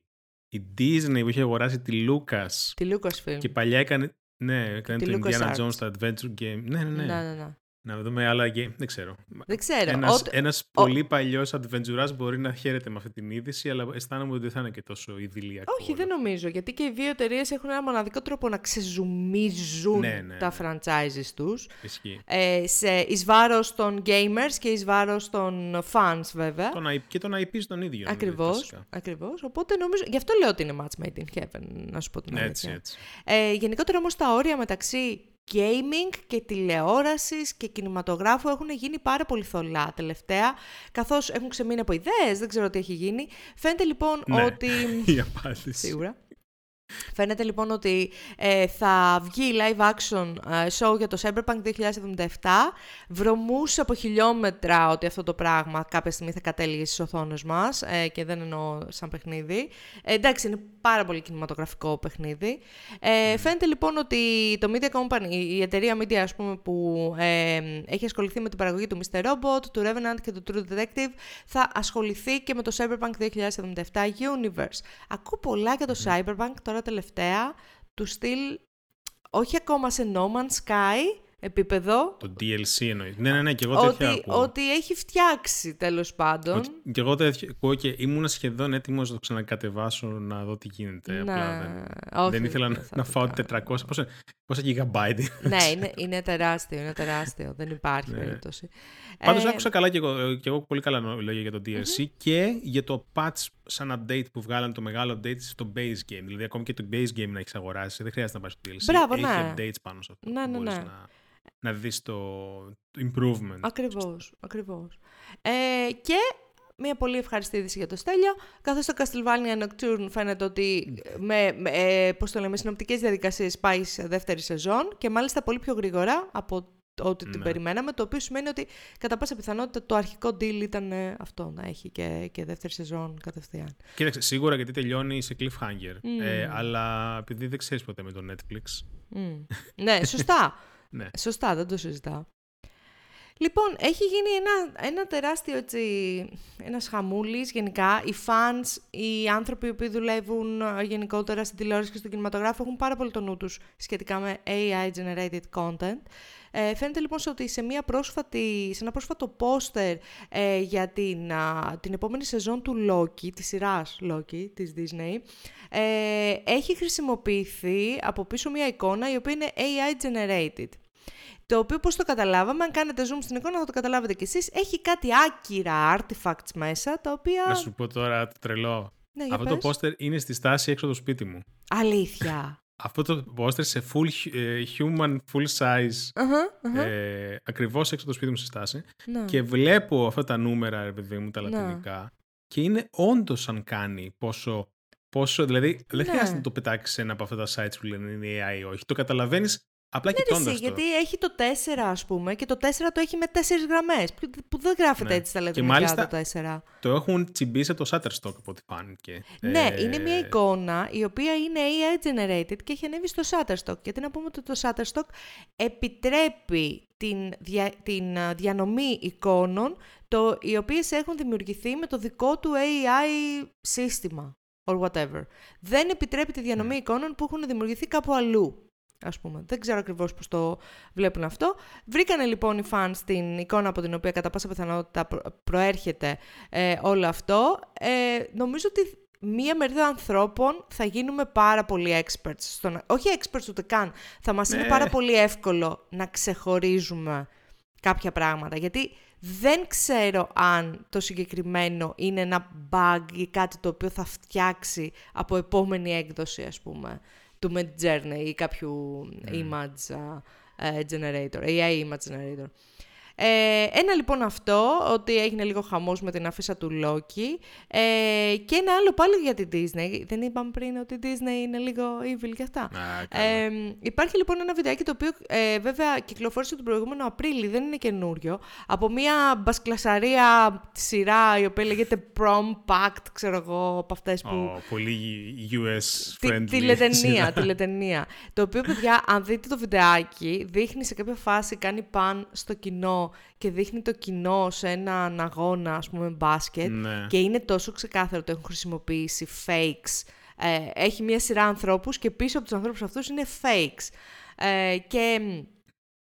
η Disney που είχε αγοράσει τη Lucas. Τη Lucasfilm. Και παλιά έκανε, ναι, έκανε το Indiana Jones στα adventure game. Ναι, ναι, ναι. ναι, ναι, ναι. Να δούμε άλλα game. Δεν ξέρω. Δεν ξέρω. Ένας, ο... ένας πολύ παλιός adventurάς μπορεί να χαίρεται με αυτή την είδηση, αλλά αισθάνομαι ότι δεν θα είναι και τόσο ιδηλιακό. Όχι, δεν νομίζω. Γιατί και οι δύο εταιρείες έχουν ένα μοναδικό τρόπο να ξεζουμίζουν ναι, ναι, τα ναι. franchises τους. Ε, σε, εις βάρος των gamers και εις βάρος των fans βέβαια. Τον, και τον IP τον ίδιο. Ακριβώς, ακριβώς. Οπότε νομίζω, γι' αυτό λέω ότι είναι match made in heaven, να σου πω την αλήθεια. Έτσι, έτσι. Ε, γενικότερα όμως τα όρια μεταξύ gaming και τηλεόρασης και κινηματογράφου έχουν γίνει πάρα πολύ θολά τελευταία, καθώς έχουν ξεμείνει από ιδέες, δεν ξέρω τι έχει γίνει. Φαίνεται λοιπόν ναι, ότι... η απάντηση. Σίγουρα. Φαίνεται λοιπόν ότι ε, θα βγει live action ε, show για το Cyberpunk 2077. Βρωμούσε από χιλιόμετρα ότι αυτό το πράγμα κάποια στιγμή θα κατέληγε στις οθόνες μας ε, και δεν εννοώ σαν παιχνίδι. Ε, εντάξει, είναι πάρα πολύ κινηματογραφικό παιχνίδι. Ε, Φαίνεται λοιπόν ότι το Media Company, η εταιρεία Media ας πούμε, που έχει ασχοληθεί με την παραγωγή του Mr. Robot, του Revenant και του True Detective θα ασχοληθεί και με το Cyberpunk 2077 Universe. Ακούω πολλά για το Cyberpunk, τώρα τελευταία, του στυλ όχι ακόμα σε No Man's Sky επίπεδο. Το DLC εννοείς. Ναι, ναι, ναι, και εγώ τέτοια ότι, ακούω. Ότι έχει φτιάξει τέλος πάντων. Ότι, και εγώ τέτοια ακούω και ήμουν σχεδόν έτοιμος να το ξανακατεβάσω να δω τι γίνεται. Ναι, Απλά δεν, όχι, δεν ήθελα δεν να, να φάω 400. Πόσα, πόσα gigabyte Ναι, είναι, είναι τεράστιο, είναι τεράστιο. δεν υπάρχει ναι. περίπτωση. Πάντως ε... άκουσα καλά και εγώ, και εγώ πολύ καλά λόγια για το DLC και για το patch σαν update που βγάλαν το μεγάλο update στο base game. Δηλαδή, ακόμη και το base game να έχεις αγοράσει, δεν χρειάζεται να πάει στο DLC. Μπράβο, έχει ναι. updates πάνω σε αυτό. Ναι, ναι, ναι. Να, να δεις το, improvement. Ακριβώς, ακριβώς. Ε, και μια πολύ ευχαριστή είδηση για το Στέλιο, καθώς το Castlevania Nocturne φαίνεται ότι με, με ε, πώς το λέμε, συνοπτικές διαδικασίες πάει σε δεύτερη σεζόν και μάλιστα πολύ πιο γρήγορα από ό,τι την ναι. περιμέναμε, το οποίο σημαίνει ότι κατά πάσα πιθανότητα το αρχικό deal ήταν ε, αυτό, να έχει και, και δεύτερη σεζόν κατευθείαν. Κοίταξε, σίγουρα γιατί τελειώνει σε cliffhanger, ε, αλλά επειδή δεν ξέρεις ποτέ με το Netflix. ναι, σωστά. ναι. Σωστά, δεν το συζητάω. Λοιπόν, έχει γίνει ένα, ένα τεράστιο έτσι, ένας χαμούλης γενικά. Οι fans, οι άνθρωποι που δουλεύουν ε, γενικότερα στην τηλεόραση και στον κινηματογράφο έχουν πάρα πολύ το νου τους σχετικά με AI-generated content. Ε, φαίνεται λοιπόν ότι σε, μια πρόσφατη, σε ένα πρόσφατο πόστερ ε, για την, την επόμενη σεζόν του Loki, της σειράς Loki της Disney, ε, έχει χρησιμοποιηθεί από πίσω μια εικόνα η οποία είναι AI-generated. Το οποίο πώς το καταλάβαμε, αν κάνετε zoom στην εικόνα θα το καταλάβετε κι εσείς, έχει κάτι άκυρα artifacts μέσα, τα οποία... Να σου πω τώρα το τρελό. Ναι, Αυτό το πόστερ είναι στη στάση έξω από το σπίτι μου. Αλήθεια. Αυτό το πόστερ σε full ε, human, full size, uh-huh, uh-huh. Ε, ακριβώς έξω από το σπίτι μου στη στάση. Ναι. Και βλέπω αυτά τα νούμερα, ρε παιδί μου, τα ναι. λατινικά. Και είναι όντως αν κάνει πόσο Πόσο, δηλαδή, δεν ναι. χρειάζεται να το πετάξεις ένα από αυτά τα sites που λένε είναι AI ή όχι. Το καταλαβαίνεις Απλά ναι, κοιτώντας. το. Γιατί έχει το 4, ας πούμε, και το 4 το έχει με 4 γραμμές. Που δεν γράφεται ναι. έτσι στα λεπτομέρεια το 4. Το έχουν τσιμπήσει από το Shutterstock από ό,τι φάνηκε. Ναι, ε... είναι μια εικόνα η οποία είναι AI generated και έχει ανέβει στο Shutterstock. Γιατί να πούμε ότι το Shutterstock επιτρέπει την, δια, την διανομή εικόνων το, οι οποίες έχουν δημιουργηθεί με το δικό του AI σύστημα or whatever. Δεν επιτρέπει τη διανομή ναι. εικόνων που έχουν δημιουργηθεί κάπου αλλού ας πούμε. Δεν ξέρω ακριβώς πώς το βλέπουν αυτό. Βρήκανε λοιπόν οι fans την εικόνα από την οποία κατά πάσα πιθανότητα προέρχεται ε, όλο αυτό. Ε, νομίζω ότι μία μερίδα ανθρώπων θα γίνουμε πάρα πολύ experts. Στο Όχι experts ούτε καν. Θα μας είναι ναι. πάρα πολύ εύκολο να ξεχωρίζουμε κάποια πράγματα. Γιατί δεν ξέρω αν το συγκεκριμένο είναι ένα bug ή κάτι το οποίο θα φτιάξει από επόμενη έκδοση, ας πούμε του Midjourney ή κάποιου mm. image uh, generator, AI image generator. Ε, ένα λοιπόν αυτό, ότι έγινε λίγο χαμός με την αφίσα του Loki ε, και ένα άλλο πάλι για την Disney. Δεν είπαμε πριν ότι η Disney είναι λίγο evil και αυτά. ε, υπάρχει λοιπόν ένα βιντεάκι το οποίο ε, βέβαια κυκλοφόρησε τον προηγούμενο Απρίλιο, δεν είναι καινούριο, από μια μπασκλασαρία σειρά η οποία λέγεται Prom Pact, ξέρω εγώ, από αυτές που... Oh, πολύ US friendly. Τηλετενία, τηλετενία. το οποίο, παιδιά, αν δείτε το βιντεάκι, δείχνει σε κάποια φάση, κάνει παν στο κοινό και δείχνει το κοινό σε έναν αγώνα, ας πούμε, μπάσκετ ναι. και είναι τόσο ξεκάθαρο ότι έχουν χρησιμοποιήσει fakes. Ε, έχει μια σειρά ανθρώπους και πίσω από τους ανθρώπους αυτούς είναι fakes. Ε, και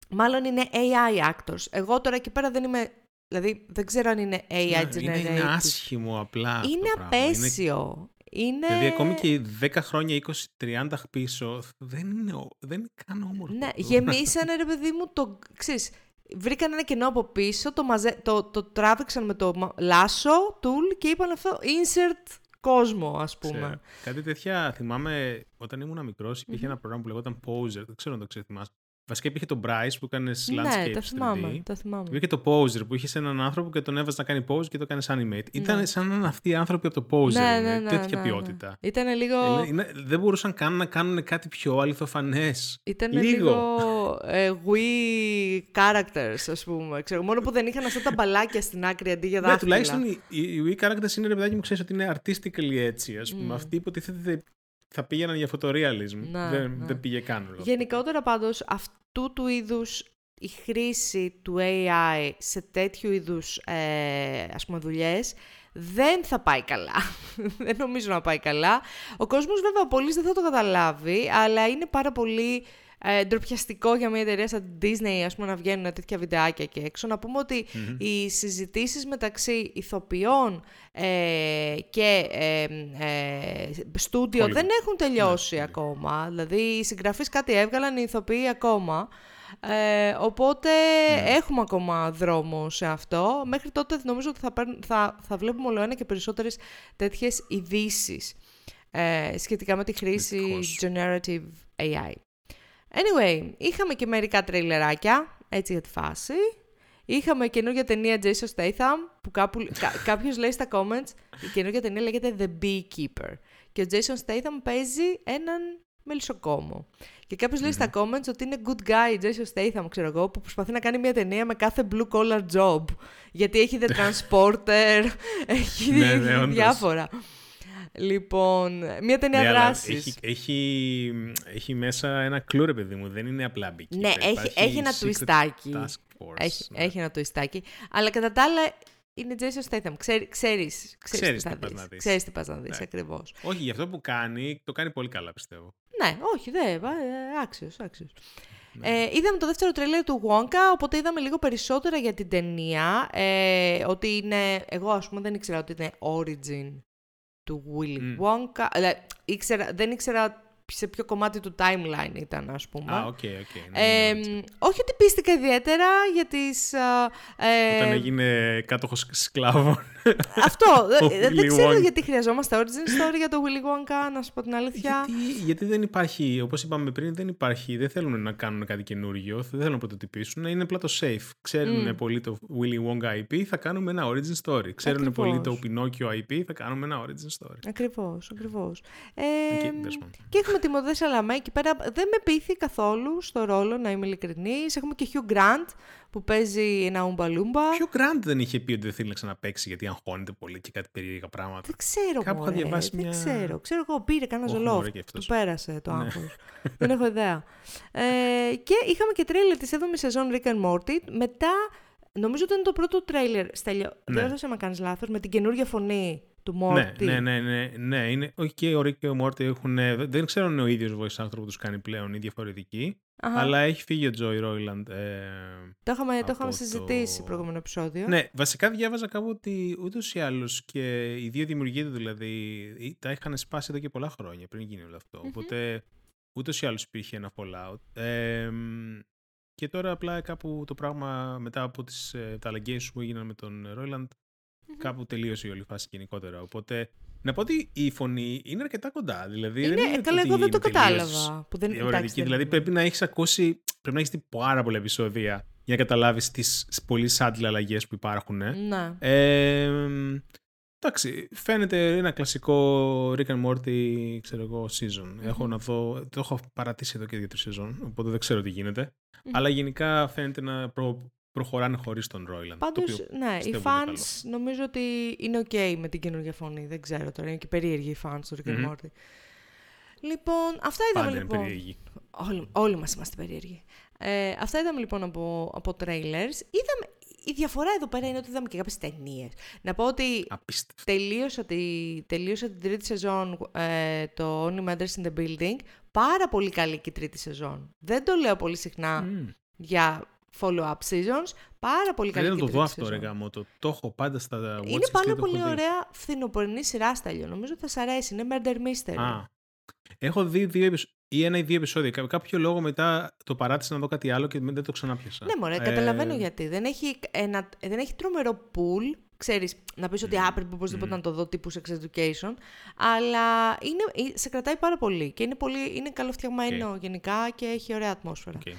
μάλλον είναι AI actors. Εγώ τώρα εκεί πέρα δεν είμαι... Δηλαδή, δεν ξέρω αν είναι AI ναι, generated. Είναι, είναι άσχημο απλά Είναι απέσιο. Είναι... Δηλαδή, ακόμη και 10 χρόνια, 20-30 πίσω, δεν είναι, δεν είναι καν όμορφο. Ναι, γεμίσανε, ρε παιδί μου, το... Ξέρεις, βρήκαν ένα κενό από πίσω, το, μαζε... το, το τράβηξαν με το λάσο, tool και είπαν αυτό insert κόσμο, ας πούμε. Ξέρω. Κάτι τέτοια θυμάμαι όταν ήμουν μικρός, υπήρχε mm-hmm. ένα πρόγραμμα που λεγόταν Poser. Δεν ξέρω αν το ξέρει, Βασικά υπήρχε το Bryce που έκανε landscape ναι, το θυμάμαι, το θυμάμαι. Υπήρχε το Poser που είχες έναν άνθρωπο και τον έβαζε να κάνει pose και το έκανες animate. Ναι. Ήταν σαν να αυτοί οι άνθρωποι από το Poser. Ναι, ναι, ναι, τέτοια ναι, ναι. ποιότητα. Ήταν λίγο. Ε, δεν μπορούσαν καν να κάνουν κάτι πιο αληθοφανές. Ήταν λίγο. λίγο ε, we characters, ας πούμε. Ξέρω, μόνο που δεν είχαν αυτά τα μπαλάκια στην άκρη αντί για δάχτυλα. Ναι, τουλάχιστον οι, οι we characters είναι ρε παιδάκι μου, ξέρεις ότι είναι artistically έτσι. Α πούμε. Mm. Αυτοί υποτίθεται θα πήγαιναν για φωτοrealism. Ναι, δεν, ναι. δεν πήγε καν. Γενικότερα πάντως αυτού του είδους η χρήση του AI σε τέτοιου είδους ε, ας πούμε δουλειές δεν θα πάει καλά. δεν νομίζω να πάει καλά. Ο κόσμος βέβαια πολύς δεν θα το καταλάβει, αλλά είναι πάρα πολύ ε, ντροπιαστικό για μια εταιρεία σαν Disney ας πούμε, να βγαίνουν τέτοια βιντεάκια και έξω. Να πούμε οι συζητήσεις μεταξύ ηθοποιών ε, και ε, ε, στούντιο δεν έχουν τελειώσει ναι, ακόμα. Δηλαδή οι συγγραφείς κάτι έβγαλαν, οι ηθοποιοί ακόμα. Ε, οπότε ναι. έχουμε ακόμα δρόμο σε αυτό. Μέχρι τότε νομίζω ότι θα, θα, θα βλέπουμε όλο ένα και περισσότερες τέτοιες ειδήσεις ε, σχετικά με τη χρήση generative AI. Anyway, είχαμε και μερικά τρέιλεράκια, έτσι για τη φάση. Είχαμε καινούργια ταινία Jason Statham, που κάπου, κά, κάποιος λέει στα comments, η καινούργια ταινία λέγεται The Beekeeper. Και ο Jason Statham παίζει έναν μελισσοκόμο. Και κάποιος λέει στα comments ότι είναι good guy Jason Statham, ξέρω εγώ, που προσπαθεί να κάνει μια ταινία με κάθε blue collar job. Γιατί έχει The Transporter, έχει ναι, ναι, διάφορα. Λοιπόν, μια ταινία ναι, δράσης. Έχει, έχει, έχει, μέσα ένα κλούρε, παιδί μου. Δεν είναι απλά μπικί. Ναι, έχει, έχει ένα τουιστάκι. Έχει, ναι. έχει ένα τουιστάκι. Αλλά κατά τα άλλα είναι Jason Statham. Ξέρει, ξέρεις, ξέρεις, τι πας να δεις. Ξέρεις τι πας να δεις, ναι. ακριβώς. Όχι, για αυτό που κάνει, το κάνει πολύ καλά, πιστεύω. Ναι, όχι, δεν, άξιος, άξιος. Ναι. Ε, είδαμε το δεύτερο τρέιλερ του Wonka, οπότε είδαμε λίγο περισσότερα για την ταινία. Ε, ότι είναι, εγώ ας πούμε δεν ήξερα ότι είναι origin του Willy mm. Wonka. Δηλαδή, ήξερα, δεν ήξερα σε ποιο κομμάτι του timeline ήταν, ας πούμε. Α, οκ, οκ. Ναι, ναι, όχι ότι πείστηκα ιδιαίτερα για τις... Ε, Όταν έγινε κάτοχος σκλάβων. Αυτό. δεν ξέρω γιατί χρειαζόμαστε origin story για το Willy Wonka, να σου πω την αλήθεια. Γιατί, γιατί δεν υπάρχει, όπως είπαμε πριν, δεν υπάρχει, δεν θέλουν να κάνουν κάτι καινούργιο, δεν θέλουν να πρωτοτυπήσουν, είναι απλά το safe. Ξέρουν mm. πολύ το Willy Wonka IP, θα κάνουμε ένα origin story. Ξέρουν πολύ το Pinocchio IP, θα κάνουμε ένα origin story. Ακριβώς, ακριβώς. Ε, okay, και έχουμε τη Μοδέ Σαλαμέ εκεί πέρα. Δεν με πείθει καθόλου στο ρόλο, να είμαι ειλικρινής. Έχουμε και Hugh Grant που παίζει ένα ούμπαλούμπα. Hugh Grant δεν είχε πει ότι δεν θέλει να ξαναπέξει γιατί αγχώνεται πολύ και κάτι περίεργα πράγματα. Δεν ξέρω. Κάπου μωρέ, διαβάσει δεν ξέρω. Ξέρω εγώ, πήρε κανένα ζολό. Του πέρασε το ναι. άγχος. δεν έχω ιδέα. Ε, και είχαμε και τρέλερ της 7η σεζόν Rick and Morty. Μετά, νομίζω ότι είναι το πρώτο τρέλερ. Στέλιο, ναι. δεν θα με κάνεις λάθος, με την καινούργια φωνή του Μόρτι. Ναι, ναι, ναι, ναι, ναι. Είναι, όχι και ο Ρίκ και ο Μόρτι έχουν. Δεν ξέρω αν είναι ο ίδιος voice actor που τους κάνει πλέον ή διαφορετικοί. Αχα. Αλλά έχει φύγει ο Τζόι Ρόιλαντ. Ε, το είχαμε, το είχαμε συζητήσει το... προηγούμενο επεισόδιο. Ναι, βασικά διάβαζα κάπου ότι ούτως ή άλλως και οι δύο δημιουργοί του δηλαδή τα είχαν σπάσει εδώ και πολλά χρόνια πριν γίνει όλο αυτό. Mm-hmm. Οπότε ούτως ή άλλως υπήρχε ένα fallout. Ε, και τώρα απλά κάπου το πράγμα μετά από τις, ε, τα που έγιναν με τον Ρόιλαντ κάπου τελείωσε η όλη φάση γενικότερα. Οπότε να πω ότι η φωνή είναι αρκετά κοντά. Δηλαδή, είναι, δεν είναι καλά, εγώ δεν το κατάλαβα. Που δεν, εντάξει, δηλαδή πρέπει να έχεις ακούσει, πρέπει να έχεις δει πάρα πολλά επεισόδια για να καταλάβεις τις πολύ σάντλε αλλαγές που υπάρχουν. Ναι. Ε, εντάξει, φαίνεται ένα κλασικό Rick and Morty, ξέρω εγώ, season. Έχω να δω, το έχω παρατήσει εδώ και δύο-τρεις σεζόν, οπότε δεν ξέρω τι γίνεται. Αλλά γενικά φαίνεται να προ, προχωράνε χωρίς τον Ρόιλαντ. Πάντως, ναι, οι fans νομίζω ότι είναι OK με την καινούργια φωνή. Δεν ξέρω τώρα, είναι και περίεργοι οι fans του Rick and Morty. Λοιπόν, αυτά είδαμε Πάντα λοιπόν. Είναι όλοι, όλοι μας είμαστε περίεργοι. Ε, αυτά είδαμε λοιπόν από, από trailers. Είδαμε, η διαφορά εδώ πέρα είναι ότι είδαμε και κάποιες ταινίες. Να πω ότι τελείωσα, τη, τελείωσα την τρίτη σεζόν ε, το Only Matters in the Building. Πάρα πολύ καλή και η τρίτη σεζόν. Δεν το λέω πολύ συχνά για follow-up seasons. Πάρα πολύ καλή Δεν το δω αυτό, ρε γάμο. Το, το έχω πάντα στα watch Είναι πάρα πολύ ωραία φθινοπορεινή σειρά στέλιο. Νομίζω ότι θα σα αρέσει. Είναι Murder Mystery. Α, έχω δει δύο ή ένα ή δύο επεισόδια. κάποιο λόγο μετά το παράτησα να δω κάτι άλλο και δεν το ξανάπιασα. Ναι, μωρέ, ε... καταλαβαίνω γιατί. Δεν έχει, ένα, δεν έχει τρομερό pool. Ξέρεις, να πεις ότι mm. πρέπει οπωσδήποτε mm. να το δω τύπους sex education, αλλά είναι, σε κρατάει πάρα πολύ και είναι, πολύ, είναι καλοφτιαγμένο okay. γενικά και έχει ωραία ατμόσφαιρα. Okay.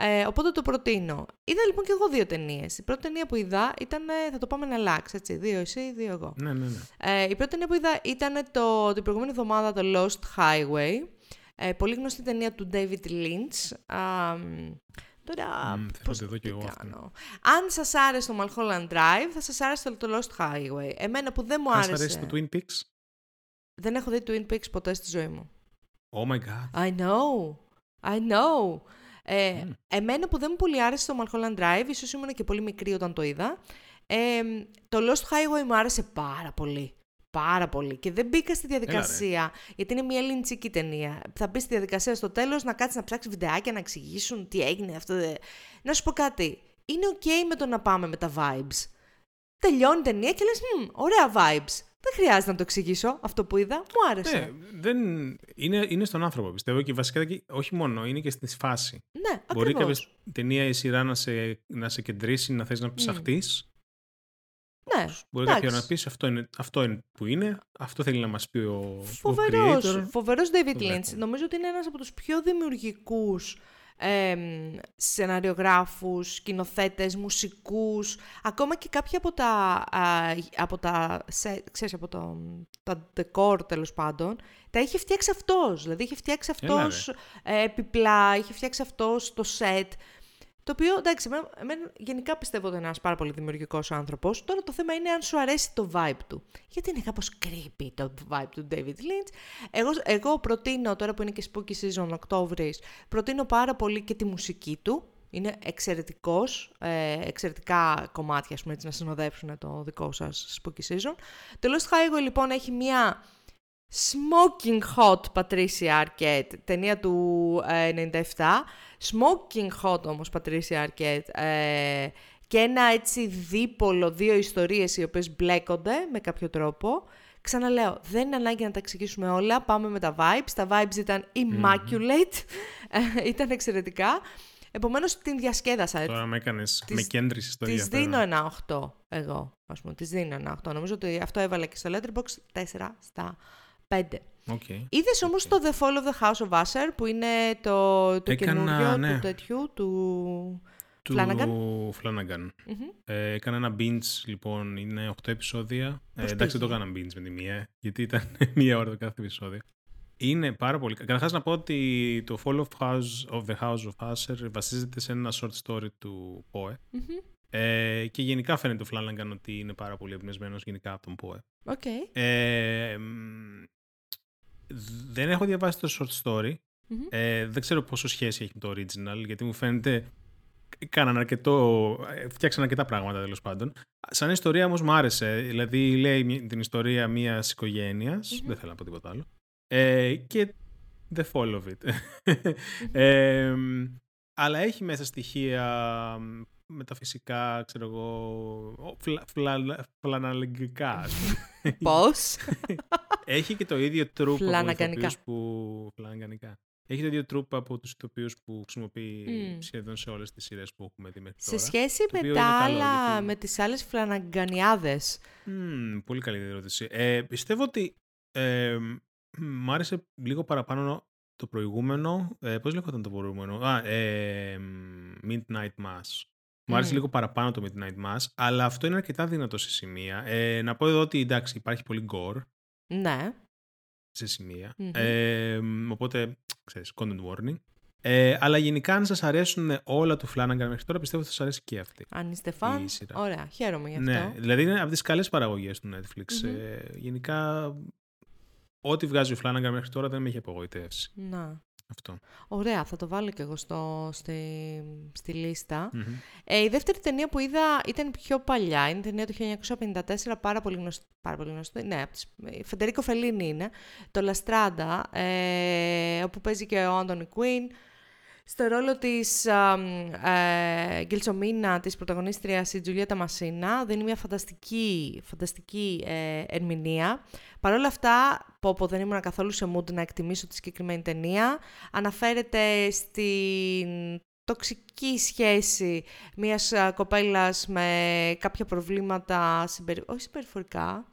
Ε, οπότε το προτείνω. Είδα λοιπόν και εγώ δύο ταινίες. Η πρώτη ταινία που είδα ήταν. Θα το πάμε να αλλάξει, έτσι. Δύο εσύ, δύο εγώ. Ναι, ναι, ναι. Ε, η πρώτη ταινία που είδα ήταν το, την προηγούμενη εβδομάδα το Lost Highway. Ε, πολύ γνωστή ταινία του David Lynch. Τώρα, mm, πώς το και εγώ κάνω. Αν σας άρεσε το Mulholland Drive, θα σας άρεσε το Lost Highway. Εμένα που δεν μου άρεσε... Αν άρεσε το Twin Peaks; Δεν έχω δει Twin Peaks ποτέ στη ζωή μου. Oh my god. I know. I know. Ε, mm. Εμένα που δεν μου πολύ άρεσε το Mulholland Drive, ίσως ήμουν και πολύ μικρή όταν το είδα, ε, το Lost Highway μου άρεσε πάρα πολύ πάρα πολύ και δεν μπήκα στη διαδικασία, γιατί είναι μια ελληνική ταινία. Θα μπεις στη διαδικασία στο τέλος να κάτσεις να ψάξεις βιντεάκια, να εξηγήσουν τι έγινε αυτό. Να σου πω κάτι. Είναι ok με το να πάμε με τα vibes. Τελειώνει η ταινία και λες, ωραία vibes. Δεν χρειάζεται να το εξηγήσω αυτό που είδα. Μου άρεσε. Ναι, δεν... είναι, είναι στον άνθρωπο, πιστεύω. Και βασικά όχι μόνο, είναι και στη φάση. Ναι, Μπορεί κάποια ταινία ή σειρά να σε, να σε κεντρήσει, να θες να ψαχτείς. Ναι, Μπορεί κάποιο να πει αυτό είναι, αυτό είναι που είναι, αυτό θέλει να μας πει ο, φοβερός, ο creator. Φοβερός David Lynch. Νομίζω ότι είναι ένας από τους πιο δημιουργικούς ε, σεναριογράφους, σκηνοθέτες, μουσικούς, ακόμα και κάποια από τα, από τα, σε, ξέρεις, από το, τα decor τέλος πάντων, τα είχε φτιάξει αυτός. Δηλαδή είχε φτιάξει αυτός ε, επιπλά, είχε φτιάξει αυτός το set. Το οποίο, εντάξει, εμένα, γενικά πιστεύω ότι είναι ένας πάρα πολύ δημιουργικός άνθρωπος. Τώρα το θέμα είναι αν σου αρέσει το vibe του. Γιατί είναι κάπως creepy το vibe του David Lynch. Εγώ, εγώ προτείνω, τώρα που είναι και spooky season Οκτώβρη, προτείνω πάρα πολύ και τη μουσική του. Είναι εξαιρετικός, ε, εξαιρετικά κομμάτια, ας πούμε, έτσι, να συνοδεύσουν το δικό σας spooky season. Το Lost Highway, λοιπόν, έχει μια Smoking Hot Patricia Arquette, ταινία του ε, 97. Smoking Hot όμως Patricia Arquette. Ε, και ένα έτσι δίπολο, δύο ιστορίες οι οποίες μπλέκονται με κάποιο τρόπο. Ξαναλέω, δεν είναι ανάγκη να τα εξηγήσουμε όλα, πάμε με τα vibes. Τα vibes ήταν immaculate, mm ήταν εξαιρετικά. Επομένως την διασκέδασα. Τώρα με έκανες, με κέντρηση στο Της δίνω ένα 8 εγώ, ας πούμε, της δίνω ένα 8. Νομίζω ότι αυτό έβαλε και στο Letterboxd 4 στα Πέντε. Okay. Είδες okay. όμω το The Fall of the House of Usher που είναι το, το Έκανα, καινούριο ναι. του τέτοιου, του. Του Flanagan; Flanagan. Mm-hmm. Ε, έκανα ένα binge, λοιπόν, είναι 8 επεισόδια. Ε, εντάξει, δεν το έκανα binge με τη μία, γιατί ήταν μία ώρα το κάθε επεισόδιο. Είναι πάρα πολύ. Καταρχάς να πω ότι το Fall of, House, of the House of Usher βασίζεται σε ένα short story του Poe. Mm-hmm. Ε, και γενικά φαίνεται το Flanagan ότι είναι πάρα πολύ εμπνευσμένος γενικά από τον Poe. Okay. Ε, δεν έχω διαβάσει το short story. Ε, δεν ξέρω πόσο σχέση έχει με το original, γιατί μου φαίνεται κάναν αρκετό, φτιάξαν αρκετά πράγματα τέλος πάντων. Σαν ιστορία όμως μου άρεσε. Δηλαδή λέει την ιστορία μιας οικογένειας. Δεν θέλω να πω τίποτα άλλο. Ε, και the fall of it. ε, αλλά έχει μέσα στοιχεία μεταφυσικά, ξέρω εγώ, φλα, φλα, φλαναλεγγικά, ας πούμε. Πώς; Έχει και το ίδιο τρούπ από τους που... Φλαναγκανικά. Έχει το ίδιο τρούπ από τους ηθοποιούς που χρησιμοποιεί mm. σχεδόν σε όλες τις σειρές που έχουμε δει μέχρι τώρα. Σε σχέση με, τα άλλα, γιατί... με τις άλλες φλαναγκανιάδες. Mm, πολύ καλή ερώτηση. Ε, πιστεύω ότι ε, μ' άρεσε λίγο παραπάνω το προηγούμενο. Ε, πώς λέγονταν το προηγούμενο; Α, ε, Midnight Mass. Μου άρεσε λίγο παραπάνω το Midnight Mass, αλλά αυτό είναι αρκετά δυνατό σε σημεία. Ε, να πω εδώ ότι εντάξει, υπάρχει πολύ gore. Ναι. Σε σημεια Ε, οπότε, ξέρεις, content warning. Ε, αλλά γενικά, αν σας αρέσουν όλα του Flanagan μέχρι τώρα, πιστεύω ότι θα σας αρέσει και αυτή. Αν είστε φαν, ωραία, χαίρομαι γι' ναι, αυτό. Ναι, δηλαδή είναι από τις καλές παραγωγές του Netflix. Ε, γενικά, ό,τι βγάζει ο Flanagan μέχρι τώρα δεν με έχει απογοητεύσει. Να. Αυτό. Ωραία, θα το βάλω και εγώ στο, στη, στη λιστα Ε, η δεύτερη ταινία που είδα ήταν πιο παλιά. Είναι ταινία του 1954, πάρα πολύ γνωστή. Πάρα πολύ γνωστή. Ναι, Φεντερίκο Φελίνη είναι. Το Λαστράντα, ε, όπου παίζει και ο Άντωνι Κουίν. Στο ρόλο της ε, Γκελσομίνα, της πρωταγωνίστριας, η Τζουλιέτα Μασίνα, δίνει μια φανταστική, φανταστική ε, ερμηνεία. Παρ' όλα αυτά, πω, πω δεν ήμουν καθόλου σε mood να εκτιμήσω τη συγκεκριμένη ταινία. Αναφέρεται στην τοξική σχέση μιας κοπέλας με κάποια προβλήματα, συμπερι... όχι συμπεριφορικά.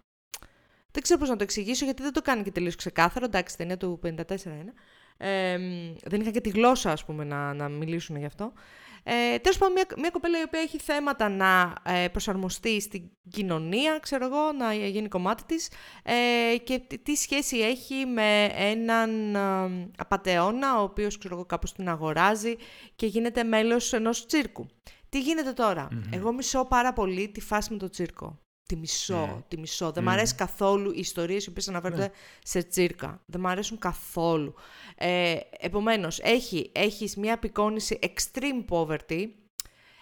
Δεν ξέρω πώς να το εξηγήσω γιατί δεν το κάνει και τελείως ξεκάθαρο. Εντάξει, ταινία του 54 είναι. Δεν είχαν και τη γλώσσα, ας πούμε, να, να μιλήσουν γι' αυτό. Ε, Τέλος πάντων, μια, μια κοπέλα η οποία έχει θέματα να ε, προσαρμοστεί στην κοινωνία, ξέρω εγώ, να γίνει κομμάτι της ε, και τι σχέση έχει με έναν ε, απατεώνα, ο οποίος, ξέρω εγώ, κάπως την αγοράζει και γίνεται μέλος ενός τσίρκου. Τι γίνεται Εγώ μισώ πάρα πολύ τη φάση με το τσίρκο. Τη μισώ, mm. τη μισώ. Δεν mm. μ' αρέσει καθόλου οι ιστορίες οι οποίες αναφέρονται mm. σε τσίρκα. Δεν μ' αρέσουν καθόλου. Ε, επομένως, έχει, έχεις μια απεικόνηση extreme poverty,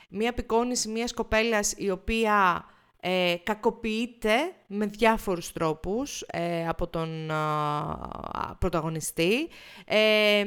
μια απεικόνηση μιας κοπέλας η οποία ε, κακοποιείται με διάφορους τρόπους ε, από τον πρωταγωνιστή. Ε,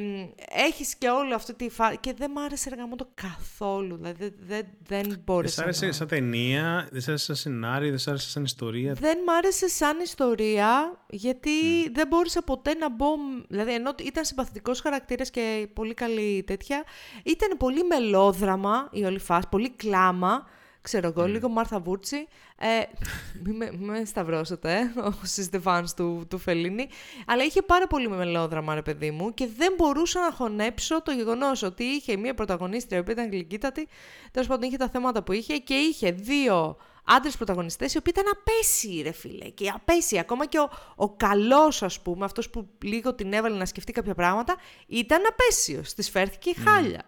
έχεις και όλο αυτή τη φάση και δεν μ' άρεσε εργαμό το καθόλου, δηλαδή δεν, δεν μπόρεσα Δεν σ' άρεσε σαν ταινία, δεν σ' άρεσε σαν σενάριο, δεν σ' άρεσε σαν ιστορία; Δεν μ' άρεσε σαν ιστορία, γιατί δεν μπόρεσα ποτέ να μπω, δηλαδή ενώ ήταν συμπαθητικός χαρακτήρας και πολύ καλή τέτοια, ήταν πολύ μελόδραμα η όλη φάση, πολύ κλάμα, ξέρω εγώ, λίγο Μάρθα Βούρτσι. Ε, μην με, με σταυρώσετε, ε, όσοι είστε fans του, του Φελίνη. Αλλά είχε πάρα πολύ μελόδραμα, ρε παιδί μου, και δεν μπορούσα να χωνέψω το γεγονός ότι είχε μία πρωταγωνίστρια, η οποία ήταν γλυκύτατη, τέλος πάντων είχε τα θέματα που είχε, και είχε δύο άντρες πρωταγωνιστές, οι οποίοι ήταν απέσιοι, ρε φίλε. Και απέσιοι. Ακόμα και ο, ο καλός, ας πούμε, αυτός που λίγο την έβαλε να σκεφτεί κάποια πράγματα, ήταν απέσιος. Της φέρθηκε χάλια.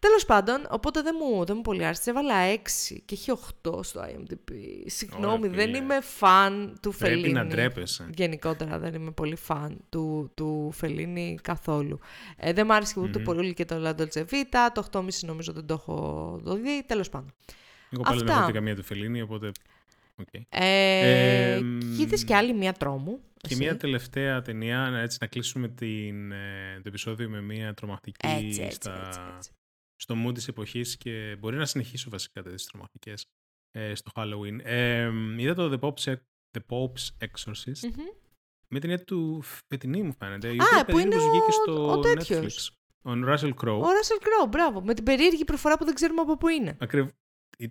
Τέλος πάντων, οπότε δεν μου, δεν μου πολύ άρεσε. Έβαλα 6 και έχει 8 στο IMDb. Συγγνώμη, δεν είμαι φαν του Φελίνη. Πρέπει να ντρέπεσαι. Γενικότερα δεν είμαι πολύ φαν του, του Φελίνη καθόλου. Ε, δεν μου άρεσε ούτε mm-hmm. πολύ και το Λαντολτσε Vita. Το 8,5 νομίζω δεν το έχω δει. Τέλος πάντων. Εγώ πάλι δεν έχω δει καμία του Φελίνη, οπότε. Okay. Ε, ε, Είδες και άλλη μία τρόμου. Και μία τελευταία ταινία, έτσι να κλείσουμε την, ε, το επεισόδιο με μία τρομακτική έτσι, έτσι, στα, έτσι, έτσι στο mood της εποχής και μπορεί να συνεχίσω βασικά τις τρομακτικές ε, στο Halloween. Ε, είδα το The Pope's, The Pope's Exorcist mm-hmm. με την έννοια του φετινή μου φαίνεται. Α, που είναι ο, βγήκε στο ο Netflix. Ο Russell Crowe. Ο Russell Crowe, μπράβο. Με την περίεργη προφορά που δεν ξέρουμε από πού είναι. Ακριβ...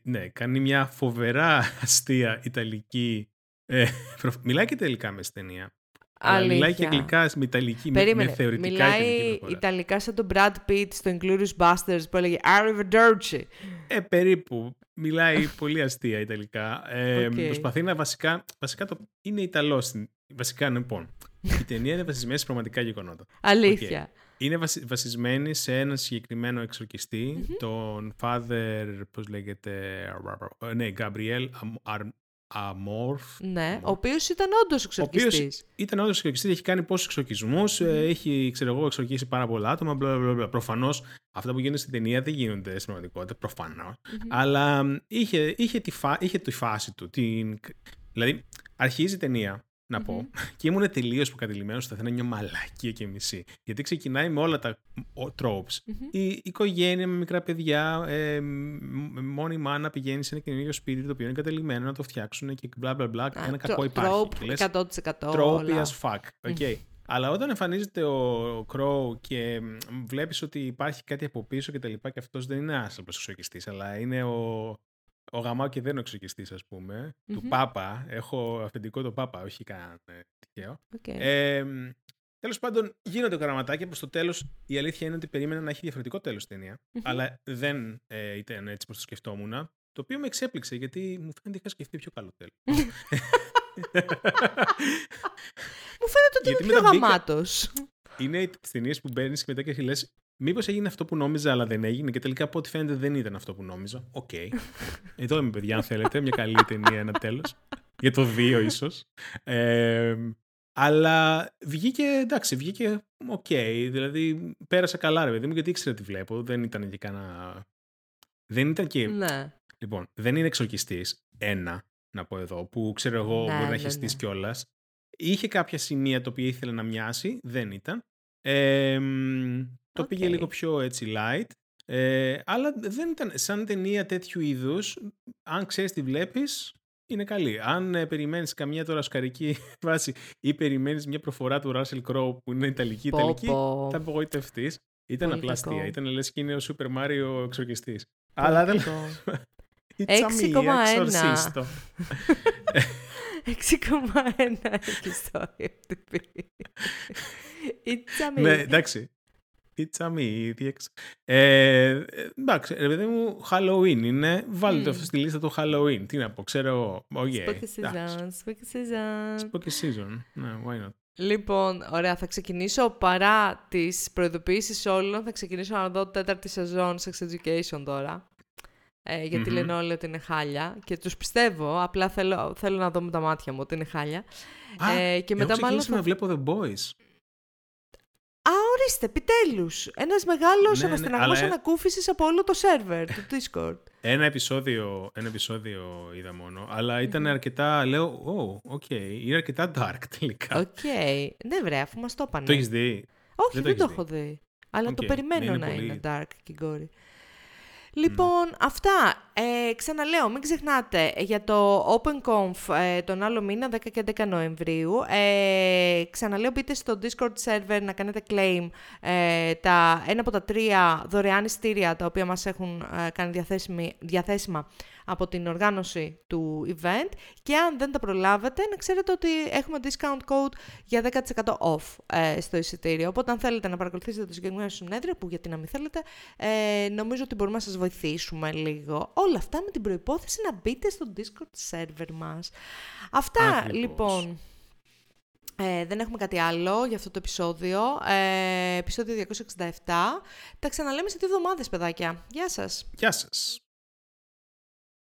Ναι, κάνει μια φοβερά αστεία ιταλική... Ε, μιλάει και τελικά μες ταινία. Αλλά μιλάει και αγγλικά με ιταλική, Περίμενε. με θεωρητικά Μιλάει ιταλικά σαν τον Brad Pitt στο Inglourious Basterds που έλεγε Arrivederci. Ε, περίπου. Μιλάει πολύ αστεία ιταλικά. Ε, okay. Προσπαθεί να βασικά... Βασικά το, είναι Ιταλός. Βασικά, λοιπόν. Η ταινία είναι βασισμένη σε πραγματικά γεγονότα. Αλήθεια. Okay. Είναι βασισμένη σε ένα συγκεκριμένο εξορκιστή, mm-hmm. τον Father, πώς λέγεται, ναι, Gabriel Αμόρφ. Ναι, ο οποίος ήταν όντως εξορκιστής. Ήταν όντως εξορκιστής, έχει κάνει πόσους εξορκισμούς, mm. έχει ξέρω εγώ, εξορκίσει πάρα πολλά άτομα. Προφανώς αυτά που γίνονται στην ταινία δεν γίνονται στην πραγματικότητα, προφανώς. Mm-hmm. Αλλά είχε, είχε, τη φα... είχε τη φάση του. Την... Δηλαδή, αρχίζει η ταινία να πω. Και ήμουν τελείως προκατηλημένο ότι θα ήταν μια μαλακία και μισή. Γιατί ξεκινάει με όλα τα tropes. Η οικογένεια με μικρά παιδιά, ε, μόνη μάνα πηγαίνει σε ένα καινούργιο σπίτι το οποίο είναι κατελημένο να το φτιάξουν και μπλα μπλα μπλα. Ένα κακό υπάρχει. Trope 100%. Trope as fuck. Okay. Αλλά όταν εμφανίζεται ο Crow και βλέπεις ότι υπάρχει κάτι από πίσω και τα λοιπά και αυτός δεν είναι ένα απλό αλλά είναι ο, ο γαμάο και δεν είναι ο εξοκιστή, ας πούμε, mm-hmm. του Πάπα. Έχω αφεντικό το Πάπα, όχι κανένα ε, τυχαίο. Okay. Ε, Τέλος πάντων, γίνονται γραμματάκια που στο τέλος η αλήθεια είναι ότι περίμενα να έχει διαφορετικό τέλος ταινία. Mm-hmm. Αλλά δεν ε, ήταν έτσι όπω το σκεφτόμουν. Το οποίο με εξέπληξε γιατί μου φαίνεται ότι είχα σκεφτεί πιο καλό τέλος. μου φαίνεται ότι είναι πιο γαμάτος. Είναι τι ταινίες που μπαίνεις και μετά και λες, Μήπως έγινε αυτό που νόμιζα, αλλά δεν έγινε και τελικά από ό,τι φαίνεται δεν ήταν αυτό που νόμιζα. Οκ. Okay. Εδώ είμαι, παιδιά, αν θέλετε. Μια καλή ταινία, ένα τέλος. Για το δύο, ίσως. Ε, αλλά βγήκε, εντάξει, βγήκε οκ. Okay. Δηλαδή, πέρασα καλά, ρε παιδί μου, γιατί ήξερα τι βλέπω. Δεν ήταν και κανένα. Δεν ήταν και. Ναι. Λοιπόν, δεν είναι εξορκιστής. Ένα, να πω εδώ, που ξέρω εγώ ναι, μπορεί να έχεις ναι, στήσει ναι. κιόλας. Είχε κάποια σημεία το οποίο ήθελε να μοιάσει, δεν ήταν. Ε, το πήγε λίγο πιο έτσι light. Ε, αλλά δεν ήταν σαν ταινία τέτοιου είδους. Αν ξέρεις τι βλέπεις, είναι καλή. Αν ε, περιμένεις καμία τώρα σκαρική βάση ή περιμένεις μια προφορά του Russell Crowe που είναι Ιταλική, Ιταλική, θα απογοητευτείς. Ήταν απλά αστεία. Ήταν λες και είναι ο Super Mario εξορκιστής. Αλλά δεν. 6,1. 6,1 έχει στο IMDb. It's a me. ναι, εντάξει. It's a me, ε, εντάξει, ρε παιδί μου, Halloween είναι. Βάλτε το αυτό στη λίστα του Halloween. Τι να πω, ξέρω εγώ. Oh, yeah. Spooky season, spooky season. Spooky season, ναι, why not. Λοιπόν, ωραία, θα ξεκινήσω παρά τις προειδοποιήσεις όλων, θα ξεκινήσω να δω τέταρτη σεζόν Sex Education τώρα. Ε, γιατί mm-hmm. λένε όλοι ότι είναι χάλια και τους πιστεύω, απλά θέλω, θέλω να δω με τα μάτια μου ότι είναι χάλια. Α, ε, και μετά μάλλον θα... να βλέπω The Boys. Α, ορίστε, επιτέλους. Ένας μεγάλος ναι, αναστεναγμός ναι, ανακούφισης από όλο το σερβερ του Discord. Ένα επεισόδιο, ένα επεισόδιο είδα μόνο, αλλά ήταν αρκετά, λέω, oh, okay, είναι αρκετά dark τελικά. Οκ, okay. ναι βρε, αφού μας το είπανε. Το έχεις δει; Όχι, δεν, δεν το, έχω δει. Αλλά το περιμένω ναι, να πολύ... είναι dark και gory. Λοιπόν, αυτά. Ε, ξαναλέω, μην ξεχνάτε για το OpenConf ε, τον άλλο μήνα, 10 και 11 Νοεμβρίου. Ε, ξαναλέω, μπείτε στο Discord server να κάνετε claim ε, τα, ένα από τα τρία δωρεάν ειστήρια τα οποία μας έχουν ε, κάνει διαθέσιμα από την οργάνωση του event και αν δεν τα προλάβετε να ξέρετε ότι έχουμε discount code για 10% off ε, στο εισιτήριο. Οπότε αν θέλετε να παρακολουθήσετε το συγκεκριμένο συνέδριο, που γιατί να μην θέλετε, ε, νομίζω ότι μπορούμε να σας βοηθήσουμε λίγο. Όλα αυτά με την προϋπόθεση να μπείτε στο Discord server μας. Αυτά λοιπόν. Ε, δεν έχουμε κάτι άλλο για αυτό το επεισόδιο. Ε, επεισόδιο 267. Τα ξαναλέμε σε δύο εβδομάδες, παιδάκια. Γεια σας. Γεια σας.